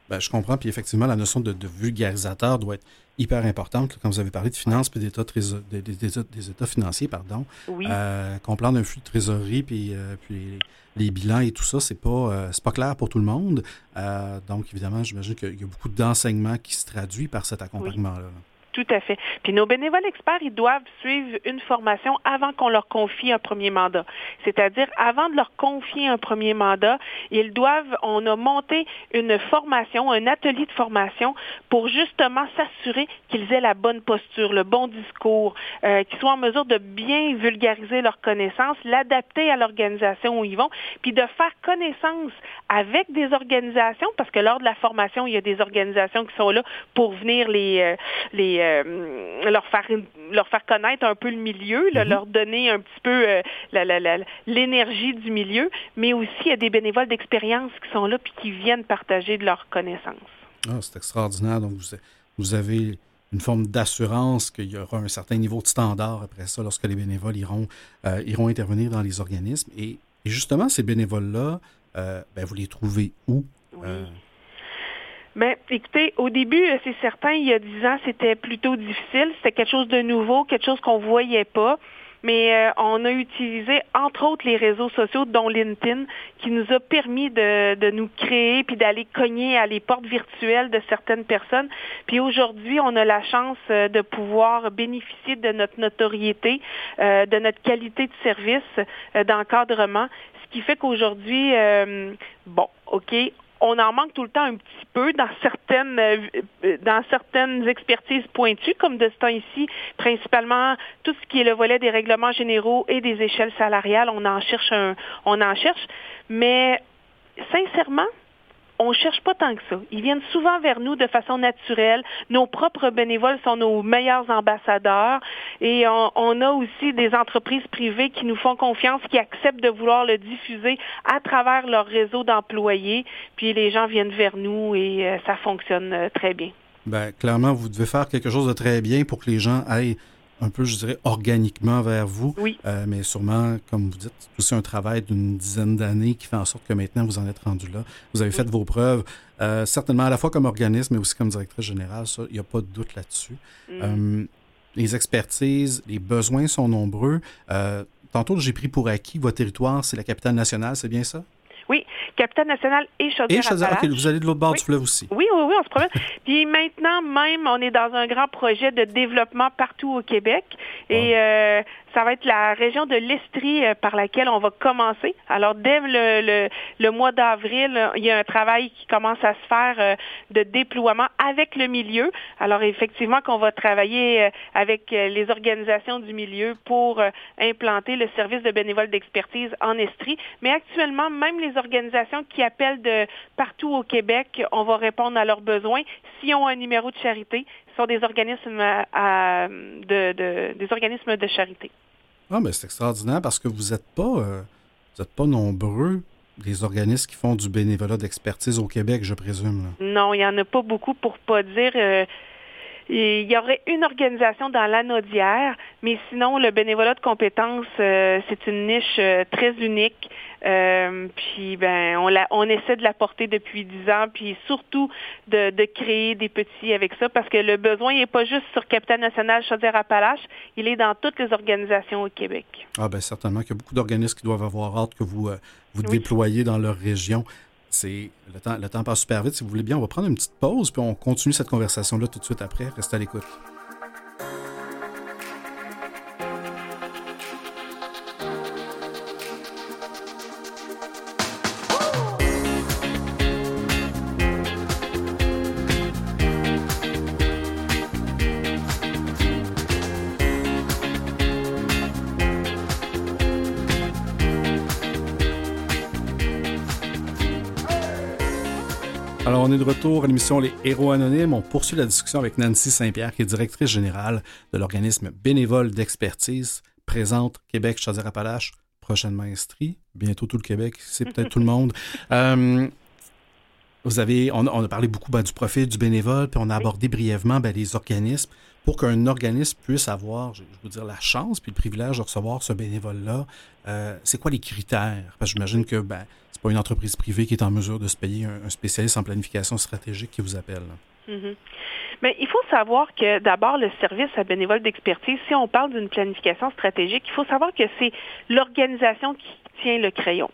Ben, je comprends. Puis effectivement, la notion de, vulgarisateur doit être hyper importante. Quand vous avez parlé de finances et d'état des, des, états financiers, pardon, oui. euh, qu'on parle d'un flux de trésorerie puis, euh, puis les bilans et tout ça, c'est pas euh, c'est pas clair pour tout le monde. Euh, donc évidemment, j'imagine qu'il y a beaucoup d'enseignements qui se traduit par cet accompagnement-là. Tout à fait. Puis nos bénévoles experts, ils doivent suivre une formation avant qu'on leur confie un premier mandat. C'est-à-dire, avant de leur confier un premier mandat, ils doivent, on a monté une formation, un atelier de formation pour justement s'assurer qu'ils aient la bonne posture, le bon discours, euh, qu'ils soient en mesure de bien vulgariser leurs connaissances, l'adapter à l'organisation où ils vont, puis de faire connaissance avec des organisations, parce que lors de la formation, il y a des organisations qui sont là pour venir les, euh, les euh, leur faire leur faire connaître un peu le milieu, mhm. leur donner un petit peu euh, l'énergie du milieu, mais aussi il y a des bénévoles d'expérience qui sont là puis qui viennent partager de leurs connaissances. Ah, c'est extraordinaire. Donc vous, vous avez une forme d'assurance qu'il y aura un certain niveau de standard après ça lorsque les bénévoles iront, euh, iront intervenir dans les organismes. Et, justement, ces bénévoles-là, ben, vous les trouvez où? Ben, écoutez, au début, euh, c'est certain, il y a dix ans, c'était plutôt difficile. C'était quelque chose de nouveau, quelque chose qu'on voyait pas. Mais euh, on a utilisé, entre autres, les réseaux sociaux, dont LinkedIn, qui nous a permis de, de nous créer puis d'aller cogner à les portes virtuelles de certaines personnes. Puis aujourd'hui, on a la chance euh, de pouvoir bénéficier de notre notoriété, de notre qualité de service d'encadrement, ce qui fait qu'aujourd'hui, bon, OK, on en manque tout le temps un petit peu dans certaines euh, dans certaines expertises pointues, comme de ce temps ici, principalement tout ce qui est le volet des règlements généraux et des échelles salariales, on en cherche un, on en cherche. Mais sincèrement, on cherche pas tant que ça. Ils viennent souvent vers nous de façon naturelle. Nos propres bénévoles sont nos meilleurs ambassadeurs et on, a aussi des entreprises privées qui nous font confiance, qui acceptent de vouloir le diffuser à travers leur réseau d'employés. Puis les gens viennent vers nous et euh, ça fonctionne euh, très bien. Bien, clairement, vous devez faire quelque chose de très bien pour que les gens aillent un peu, je dirais, organiquement vers vous. Oui. Euh, mais sûrement, comme vous dites, c'est aussi un travail d'une dizaine d'années qui fait en sorte que maintenant, vous en êtes rendu là. Vous avez fait vos preuves, euh, certainement à la fois comme organisme, mais aussi comme directrice générale. Ça, il n'y a pas de doute là-dessus. Mm. Euh, les expertises, les besoins sont nombreux. tantôt, j'ai pris pour acquis votre territoire, c'est la capitale nationale, c'est bien ça? Oui, Capitale nationale et Chaudière. Et Chaudière, vous allez de l'autre bord du fleuve aussi. Oui, oui, oui, on se promène. <laughs> Puis maintenant, même, on est dans un grand projet de développement partout au Québec. Et euh, ça va être la région de l'Estrie euh, par laquelle on va commencer. Alors, dès le, le, mois d'avril, il y a un travail qui commence à se faire euh, de déploiement avec le milieu. Alors, effectivement, qu'on va travailler euh, avec les organisations du milieu pour implanter le service de bénévoles d'expertise en Estrie. Mais actuellement, même les organisations qui appellent de partout au Québec, on va répondre à leurs besoins. S'ils ont un numéro de charité, ce sont des organismes, de, des organismes de charité. Ah, mais c'est extraordinaire parce que vous n'êtes pas, euh, vous êtes pas nombreux, les organismes qui font du bénévolat d'expertise au Québec, je présume. Non, il n'y en a pas beaucoup pour pas dire. Euh, il y aurait une organisation dans l'anodière, mais sinon, le bénévolat de compétences, euh, c'est une niche très unique. Euh, puis ben on, la, on essaie de la porter depuis dix ans, puis surtout de, de, créer des petits avec ça, parce que le besoin n'est pas juste sur Capitaine National Chaudière-Appalaches, il est dans toutes les organisations au Québec. Ah ben certainement qu'il y a beaucoup d'organismes qui doivent avoir hâte que vous, euh, vous déployiez dans leur région. C'est le temps, le temps passe super vite. Si vous voulez bien, on va prendre une petite pause, puis on continue cette conversation-là tout de suite après. Restez à l'écoute. On est de retour à l'émission Les Héros Anonymes. On poursuit la discussion avec Nancy Saint-Pierre, qui est directrice générale de l'organisme bénévole d'expertise, présente Québec Chaudière-Appalaches, prochainement inscrit, bientôt tout le Québec, c'est peut-être tout le monde. <laughs> Euh, vous avez, on, a parlé beaucoup ben, du profil du bénévole, puis on a abordé brièvement ben, les organismes pour qu'un organisme puisse avoir, je, veux dire, la chance puis le privilège de recevoir ce bénévole-là. Euh, c'est quoi les critères? Parce que j'imagine que ben, pas une entreprise privée qui est en mesure de se payer un, spécialiste en planification stratégique qui vous appelle. Mm-hmm. Mais il faut savoir que d'abord, le service à bénévole d'expertise, si on parle d'une planification stratégique, il faut savoir que c'est l'organisation qui tient le crayon.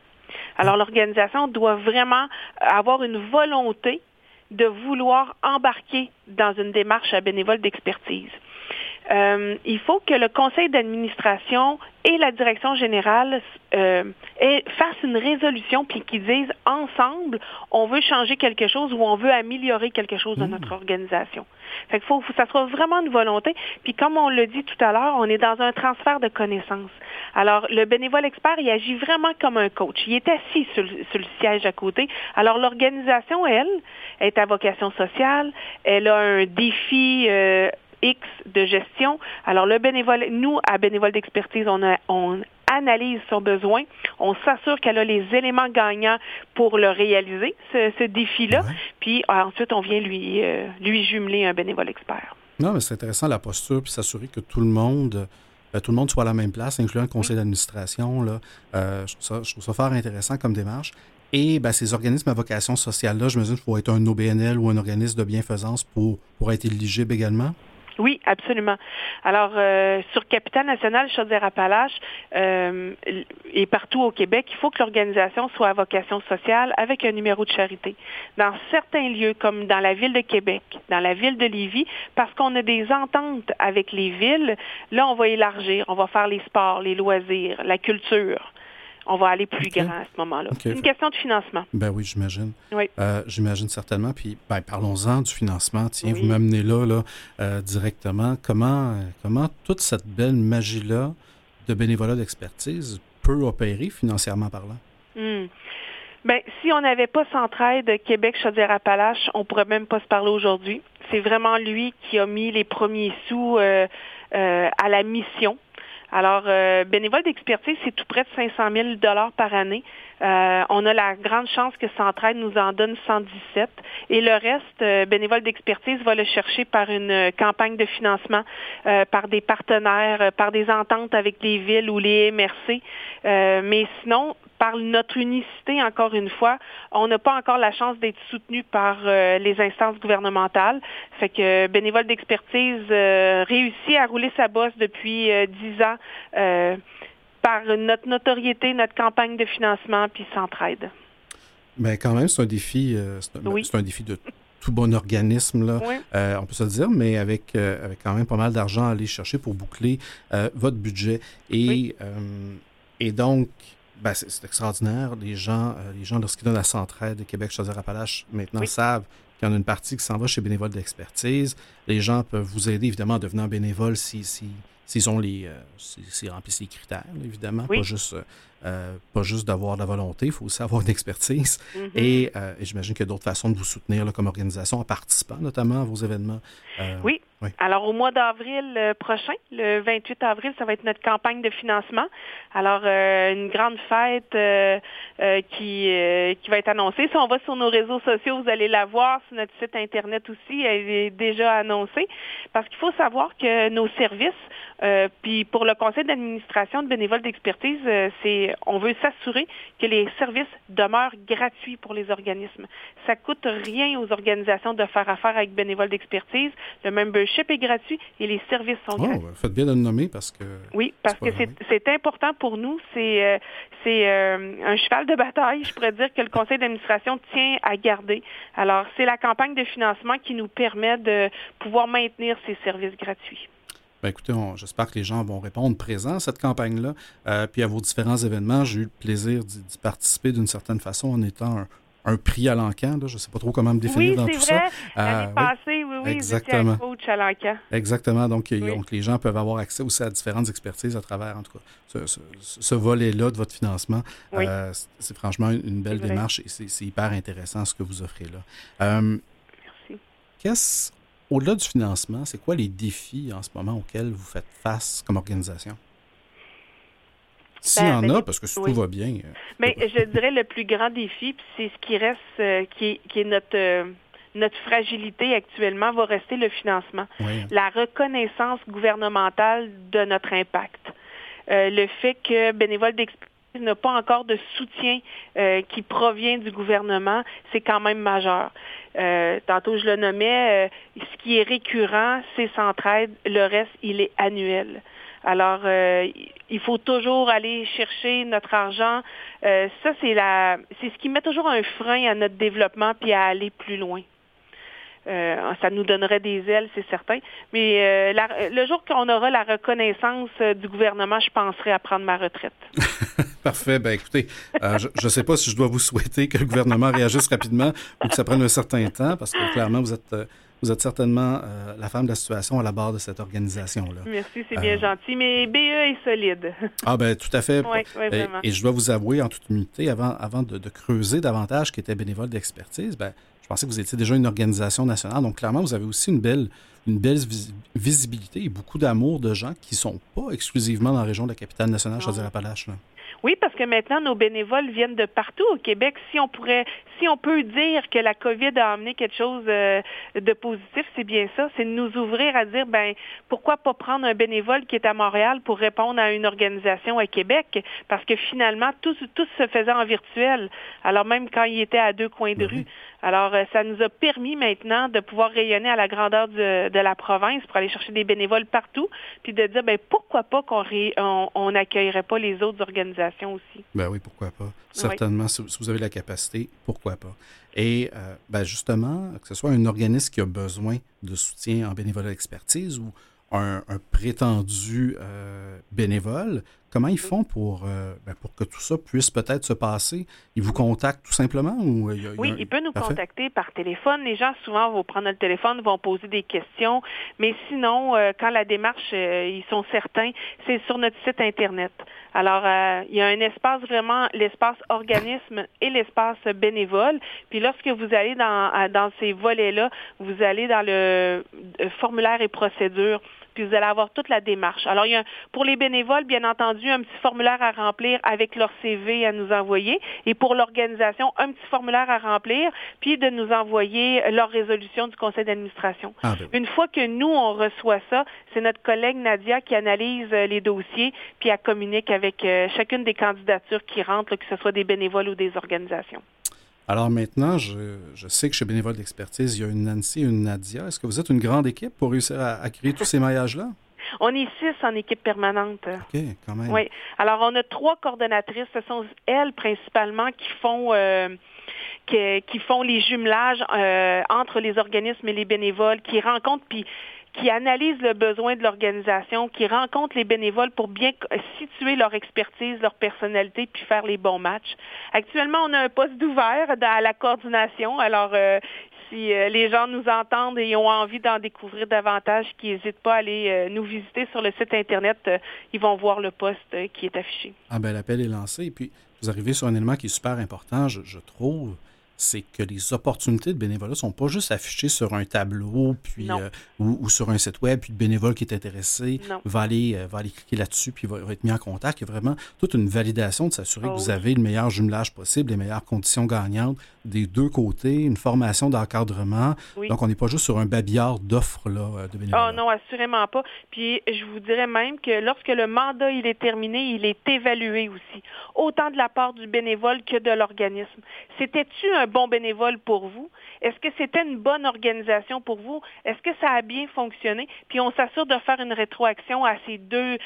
Alors, l'organisation doit vraiment avoir une volonté de vouloir embarquer dans une démarche à bénévole d'expertise. Euh, il faut que le conseil d'administration et la direction générale euh, fassent une résolution puis qu'ils disent ensemble, on veut changer quelque chose ou on veut améliorer quelque chose dans mmh. notre organisation. Fait qu'il faut que ça soit vraiment une volonté. Puis comme on l'a dit tout à l'heure, on est dans un transfert de connaissances. Alors, le bénévole expert, il agit vraiment comme un coach. Il est assis sur, le siège à côté. Alors, l'organisation, elle, est à vocation sociale. Elle a un défi euh, X de gestion. Alors, le bénévole, nous, à bénévole d'expertise, on, on analyse son besoin, on s'assure qu'elle a les éléments gagnants pour le réaliser, ce, défi-là, puis euh, ensuite, on vient lui, euh, lui jumeler un bénévole expert. Non, mais c'est intéressant la posture, puis s'assurer que tout le monde... Euh, tout le monde soit à la même place, incluant le conseil d'administration. Là. je, trouve ça, je fort intéressant comme démarche. Et ben, ces organismes à vocation sociale-là, je me dis qu'il faut être un OBNL ou un organisme de bienfaisance pour, pour être éligible également? Oui, absolument. Alors, euh, sur Capital National Chaudière-Appalaches euh, et partout au Québec, il faut que l'organisation soit à vocation sociale avec un numéro de charité. Dans certains lieux, comme dans la ville de Québec, dans la ville de Lévis, parce qu'on a des ententes avec les villes, là, on va élargir, on va faire les sports, les loisirs, la culture on va aller plus grand à ce moment-là. C'est une question de financement. Ben oui, j'imagine. Oui. Euh, j'imagine certainement. Puis, ben, parlons-en du financement. Tiens, vous m'amenez là, là euh, directement. Comment, comment toute cette belle magie-là de bénévolat d'expertise peut opérer financièrement parlant? Hmm. Ben, si on n'avait pas Centraide Québec Chaudière-Appalaches, on pourrait même pas se parler aujourd'hui. C'est vraiment lui qui a mis les premiers sous euh, à la mission alors, euh, bénévole d'expertise, c'est tout près de 500 000 dollars par année. Euh, on a la grande chance que Centraide nous en donne 117. Et le reste, euh, bénévole d'expertise va le chercher par une campagne de financement, par des partenaires, par des ententes avec les villes ou les MRC. mais sinon, par notre unicité, encore une fois, on n'a pas encore la chance d'être soutenu par euh, les instances gouvernementales. Fait que bénévole d'expertise euh, réussit à rouler sa bosse depuis euh, dix ans par notre notoriété, notre campagne de financement, puis s'entraide. Mais quand même, c'est un défi, c'est un, défi de tout bon organisme, là, on peut se le dire, mais avec, avec quand même pas mal d'argent à aller chercher pour boucler votre budget. Et, et donc, ben, c'est extraordinaire. Les gens, les gens lorsqu'ils donnent la Centraide de Québec, Chaudière-Appalaches, maintenant savent qu'il y en a une partie qui s'en va chez Bénévoles d'expertise. Les gens peuvent vous aider, évidemment, en devenant bénévole si, si, s'ils ont les, s'ils remplissent les critères, évidemment, pas juste euh, pas juste d'avoir de la volonté, il faut aussi avoir une expertise. Mm-hmm. Euh, et, j'imagine qu'il y a d'autres façons de vous soutenir comme organisation en participant notamment à vos événements. Euh, oui. Alors, au mois d'avril prochain, le 28 avril, ça va être notre campagne de financement. Alors, une grande fête qui, qui va être annoncée. Si on va sur nos réseaux sociaux, vous allez la voir sur notre site Internet aussi. Elle est déjà annoncée. Parce qu'il faut savoir que nos services, puis pour le conseil d'administration de bénévoles d'expertise, c'est on veut s'assurer que les services demeurent gratuits pour les organismes. Ça coûte rien aux organisations de faire affaire avec bénévoles d'expertise. Le membership est gratuit et les services sont oh, gratuits. Faites bien de le nommer parce que. Oui, parce que c'est important pour nous. C'est euh, euh, un cheval de bataille, je pourrais dire, que le conseil d'administration tient à garder. Alors, c'est la campagne de financement qui nous permet de pouvoir maintenir ces services gratuits. Ben écoutez, j'espère que les gens vont répondre présents à cette campagne-là. Euh, puis à vos différents événements, j'ai eu le plaisir d'y participer d'une certaine façon en étant un, prix à l'encan. Je ne sais pas trop comment me définir dans tout vrai. ça. Euh, passée, oui, oui, Exactement. coach à l'encan. Exactement. Donc, donc, les gens peuvent avoir accès aussi à différentes expertises à travers, en tout cas, ce, volet-là de votre financement. Euh, c'est franchement une, belle démarche et c'est hyper intéressant ce que vous offrez là. Merci. Qu'est-ce au-delà du financement, c'est quoi les défis en ce moment auxquels vous faites face comme organisation? S'il y ben, en ben, a, parce que tout va bien. Euh, Mais je dirais le plus grand défi, c'est ce qui reste, euh, qui, est, notre, euh, notre fragilité actuellement, va rester le financement. La reconnaissance gouvernementale de notre impact. le fait que bénévoles n'a pas encore de soutien euh, qui provient du gouvernement, c'est quand même majeur. Euh, tantôt, je le nommais, euh, ce qui est récurrent, c'est Centraide. Le reste, il est annuel. Alors, il faut toujours aller chercher notre argent. ça, c'est la, c'est ce qui met toujours un frein à notre développement puis à aller plus loin. Ça nous donnerait des ailes, c'est certain. Mais le jour qu'on aura la reconnaissance du gouvernement, je penserai à prendre ma retraite. <laughs> Parfait. Ben écoutez, je ne sais pas si je dois vous souhaiter que le gouvernement réagisse rapidement ou que ça prenne un certain temps, parce que clairement, vous êtes vous êtes certainement la femme de la situation à la barre de cette organisation-là. Merci, c'est bien gentil, mais BE est solide. Ah ben tout à fait. Oui, oui, vraiment. Et, je dois vous avouer en toute humilité, avant, avant de, de creuser davantage qui était bénévole d'expertise, ben, je pensais que vous étiez déjà une organisation nationale. Donc, clairement, vous avez aussi une belle, une belle visibilité et beaucoup d'amour de gens qui ne sont pas exclusivement dans la région de la capitale nationale, Chaudière-Appalaches. Oui, parce que maintenant, nos bénévoles viennent de partout au Québec. Si on pourrait, si on peut dire que la COVID a amené quelque chose euh, de positif, c'est bien ça. C'est de nous ouvrir à dire, ben, pourquoi pas prendre un bénévole qui est à Montréal pour répondre à une organisation à Québec? Parce que finalement, tout, tout se faisait en virtuel. Alors même quand il était à deux coins de ben rue. Alors, euh, ça nous a permis maintenant de pouvoir rayonner à la grandeur de, la province pour aller chercher des bénévoles partout, puis de dire, ben, pourquoi pas qu'on n'accueillerait pas les autres organisations aussi. Ben oui, pourquoi pas. Certainement, si vous avez la capacité, pourquoi Et euh, ben justement, que ce soit un organisme qui a besoin de soutien en bénévolat d'expertise ou un, prétendu euh, bénévole, comment ils font pour, euh, ben, pour que tout ça puisse peut-être se passer? Ils vous contactent tout simplement? Ou euh, oui, il peut nous contacter par téléphone. Les gens, souvent, vont prendre le téléphone, vont poser des questions. Mais sinon, quand la démarche, ils sont certains, c'est sur notre site Internet. Alors, il y a un espace vraiment, l'espace organisme et l'espace bénévole. Puis lorsque vous allez dans, dans ces volets-là, vous allez dans le formulaire et procédures puis vous allez avoir toute la démarche. Alors, il y a, pour les bénévoles, bien entendu, un petit formulaire à remplir avec leur CV à nous envoyer. Et pour l'organisation, un petit formulaire à remplir, puis de nous envoyer leur résolution du conseil d'administration. Ah, ben Une fois que nous, on reçoit ça, c'est notre collègue Nadia qui analyse euh, les dossiers, puis elle communique avec euh, chacune des candidatures qui rentrent, que ce soit des bénévoles ou des organisations. Alors maintenant, je, sais que chez Bénévole d'expertise, il y a une Nancy une Nadia. Est-ce que vous êtes une grande équipe pour réussir à, créer tous ces maillages-là? On est six en équipe permanente. OK, quand même. Oui. Alors, on a trois coordonnatrices. Ce sont elles principalement qui font, euh, qui, font les jumelages entre les organismes et les bénévoles, qui rencontrent puis qui analysent le besoin de l'organisation, qui rencontrent les bénévoles pour bien situer leur expertise, leur personnalité, puis faire les bons matchs. Actuellement, on a un poste d'ouvert à la coordination. Alors, si euh, les gens nous entendent et ont envie d'en découvrir davantage, qu'ils n'hésitent pas à aller euh, nous visiter sur le site Internet. Euh, ils vont voir le poste qui est affiché. Ah ben l'appel est lancé. Et puis, vous arrivez sur un élément qui est super important, je trouve c'est que les opportunités de bénévolat ne sont pas juste affichées sur un tableau puis, euh, ou, sur un site web, puis le bénévole qui est intéressé va aller, euh, va aller cliquer là-dessus, puis va, être mis en contact. Il y a vraiment toute une validation de s'assurer que oh vous avez le meilleur jumelage possible, les meilleures conditions gagnantes des deux côtés, une formation d'encadrement. Donc, on n'est pas juste sur un babillard d'offres euh, de bénévolat. Oh non, assurément pas. Puis, je vous dirais même que lorsque le mandat il est terminé, il est évalué aussi, autant de la part du bénévole que de l'organisme. C'était-tu un bon bénévole pour vous? Est-ce que c'était une bonne organisation pour vous? Est-ce que ça a bien fonctionné? Puis on s'assure de faire une rétroaction à ces deux,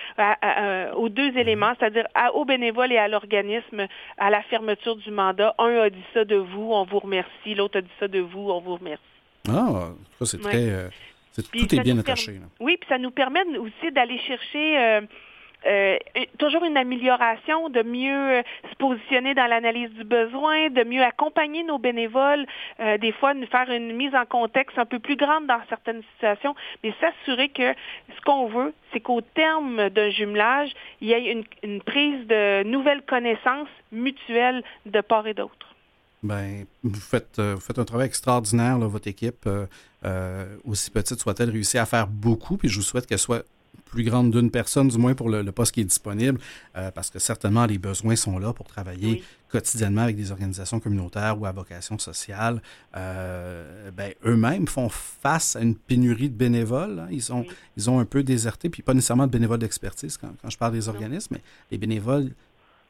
aux deux éléments, c'est-à-dire au bénévole et à l'organisme à la fermeture du mandat. Un a dit ça de vous, on vous remercie. L'autre a dit ça de vous, on vous remercie. Ah, ça c'est très... Euh, tout est bien attaché. Oui, puis ça nous permet aussi d'aller chercher... Euh, euh, toujours une amélioration, de mieux euh, se positionner dans l'analyse du besoin, de mieux accompagner nos bénévoles, euh, des fois de faire une mise en contexte un peu plus grande dans certaines situations, mais s'assurer que ce qu'on veut, c'est qu'au terme d'un jumelage, il y ait une, prise de nouvelles connaissances mutuelles de part et d'autre. Bien, vous faites, vous faites un travail extraordinaire, là, votre équipe, aussi petite soit-elle, réussit à faire beaucoup, puis je vous souhaite qu'elle soit plus grande d'une personne, du moins pour le, poste qui est disponible, euh, parce que certainement les besoins sont là pour travailler quotidiennement avec des organisations communautaires ou à vocation sociale. Euh, ben, eux-mêmes font face à une pénurie de bénévoles. Hein. Ils, ont, ils ont un peu déserté, puis pas nécessairement de bénévoles d'expertise quand, quand, je parle des organismes, mais les bénévoles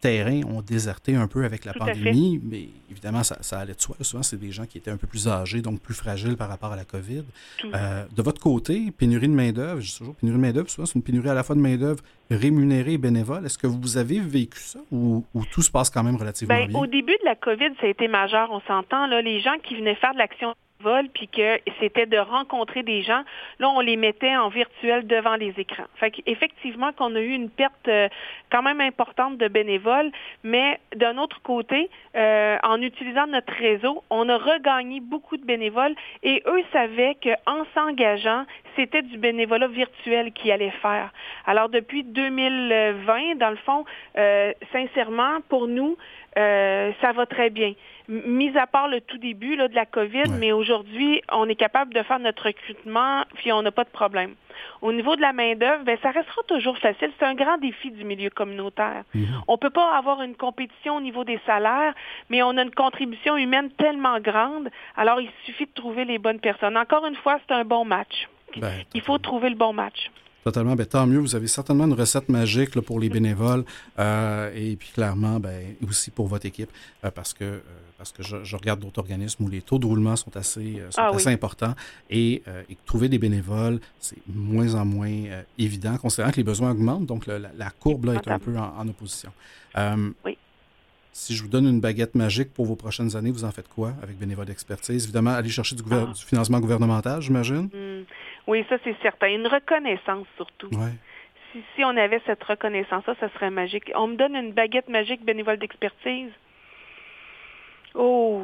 terrain ont déserté un peu avec la pandémie, mais évidemment, ça, allait de soi. Souvent, c'est des gens qui étaient un peu plus âgés, donc plus fragiles par rapport à la COVID. Euh, de votre côté, pénurie de main-d'œuvre, je dis toujours pénurie de main-d'œuvre, souvent, c'est une pénurie à la fois de main-d'œuvre rémunérée et bénévole. Est-ce que vous avez vécu ça ou, tout se passe quand même relativement bien? Au début de la COVID, ça a été majeur, on s'entend. Les gens qui venaient faire de l'action puis que c'était de rencontrer des gens. Là, on les mettait en virtuel devant les écrans. Fait effectivement qu'on a eu une perte euh, quand même importante de bénévoles, mais d'un autre côté, euh, en utilisant notre réseau, on a regagné beaucoup de bénévoles et eux savaient qu'en s'engageant, c'était du bénévolat virtuel qu'ils allaient faire. Alors, depuis 2020, dans le fond, euh, sincèrement, pour nous, ça va très bien mis à part le tout début là, de la COVID, mais aujourd'hui, on est capable de faire notre recrutement, puis on n'a pas de problème. Au niveau de la main-d'œuvre, ben, ça restera toujours facile. C'est un grand défi du milieu communautaire. Mhm. On ne peut pas avoir une compétition au niveau des salaires, mais on a une contribution humaine tellement grande, alors il suffit de trouver les bonnes personnes. Encore une fois, c'est un bon match. Ben, il faut trouver le bon match. Totalement. Ben, tant mieux. Vous avez certainement une recette magique là, pour les bénévoles euh, et puis clairement ben, aussi pour votre équipe euh, parce que, euh, parce que je, regarde d'autres organismes où les taux de roulement sont assez, sont ah assez importants et, et, trouver des bénévoles, c'est moins en moins évident considérant que les besoins augmentent. Donc, la, courbe là, est un peu en, opposition. oui. Si je vous donne une baguette magique pour vos prochaines années, vous en faites quoi avec bénévoles d'expertise? Évidemment, aller chercher du, ah. du financement gouvernemental, j'imagine? Hmm. Oui, ça c'est certain. Une reconnaissance surtout. Si, si, on avait cette reconnaissance-là, ça serait magique. On me donne une baguette magique bénévole d'expertise. Oh,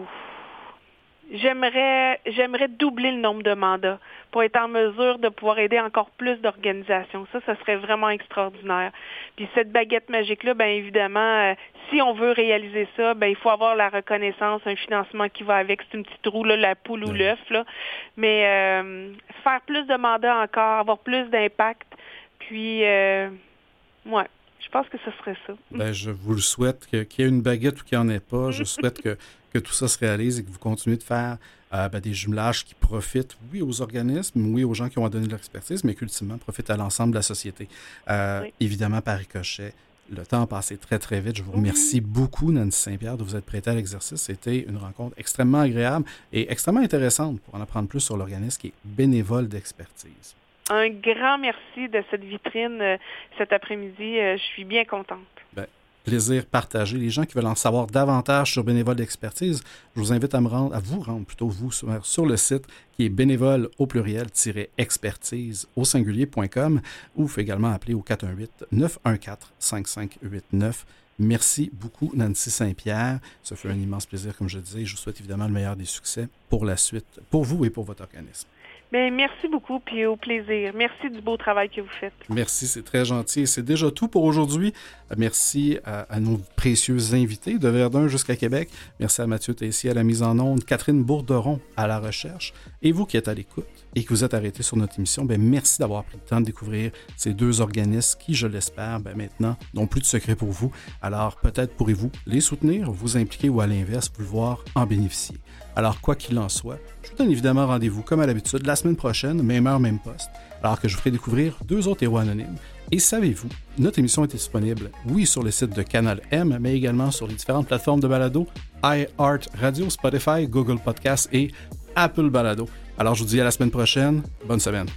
J'aimerais, j'aimerais doubler le nombre de mandats pour être en mesure de pouvoir aider encore plus d'organisations. Ça, ça serait vraiment extraordinaire. Puis cette baguette magique-là, bien évidemment, euh, si on veut réaliser ça, ben il faut avoir la reconnaissance, un financement qui va avec. C'est une petite roue, là, la poule ou l'œuf. Là. Mais euh, faire plus de mandats encore, avoir plus d'impact, puis, euh, ouais. Je pense que ce serait ça. Ben, je vous le souhaite, qu'il y ait une baguette ou qu'il n'y en ait pas. Je <laughs> souhaite que que tout ça se réalise et que vous continuez de faire euh, ben, des jumelages qui profitent, oui, aux organismes, oui, aux gens qui ont donné de l'expertise, mais qu'ultimement profitent à l'ensemble de la société. Euh, évidemment, par ricochet, le temps a passé très, très vite. Je vous remercie beaucoup, Nancy Saint-Pierre, de vous être prêtée à l'exercice. C'était une rencontre extrêmement agréable et extrêmement intéressante pour en apprendre plus sur l'organisme qui est bénévole d'expertise. Un grand merci de cette vitrine euh, cet après-midi. je suis bien contente. Ben, plaisir partagé. Les gens qui veulent en savoir davantage sur Bénévole d'expertise, je vous invite à me rendre, à vous rendre plutôt vous sur, le site qui est bénévole au pluriel-expertise au singulier.com ou vous pouvez également appeler au 418 914 5589. Merci beaucoup, Nancy Saint-Pierre. Ce fut un immense plaisir, comme je disais. Je vous souhaite évidemment le meilleur des succès pour la suite, pour vous et pour votre organisme. Bien, merci beaucoup, puis au plaisir. Merci du beau travail que vous faites. Merci, c'est très gentil. C'est déjà tout pour aujourd'hui. Merci à, nos précieux invités de Verdun jusqu'à Québec. Merci à Mathieu Tessier à la mise en onde, Catherine Bourderon à la recherche, et vous qui êtes à l'écoute et que vous êtes arrêté sur notre émission, bien, merci d'avoir pris le temps de découvrir ces deux organismes qui, je l'espère, bien, maintenant n'ont plus de secret pour vous. Alors peut-être pourrez-vous les soutenir, vous impliquer ou à l'inverse, voir en bénéficier. Alors quoi qu'il en soit, je vous donne évidemment rendez-vous comme à l'habitude la semaine prochaine, même heure, même poste, alors que je vous ferai découvrir deux autres héros anonymes. Et savez-vous, notre émission est disponible, oui, sur le site de Canal M, mais également sur les différentes plateformes de balado, iHeart Radio, Spotify, Google Podcasts et Apple Balado. Alors je vous dis à la semaine prochaine. Bonne semaine.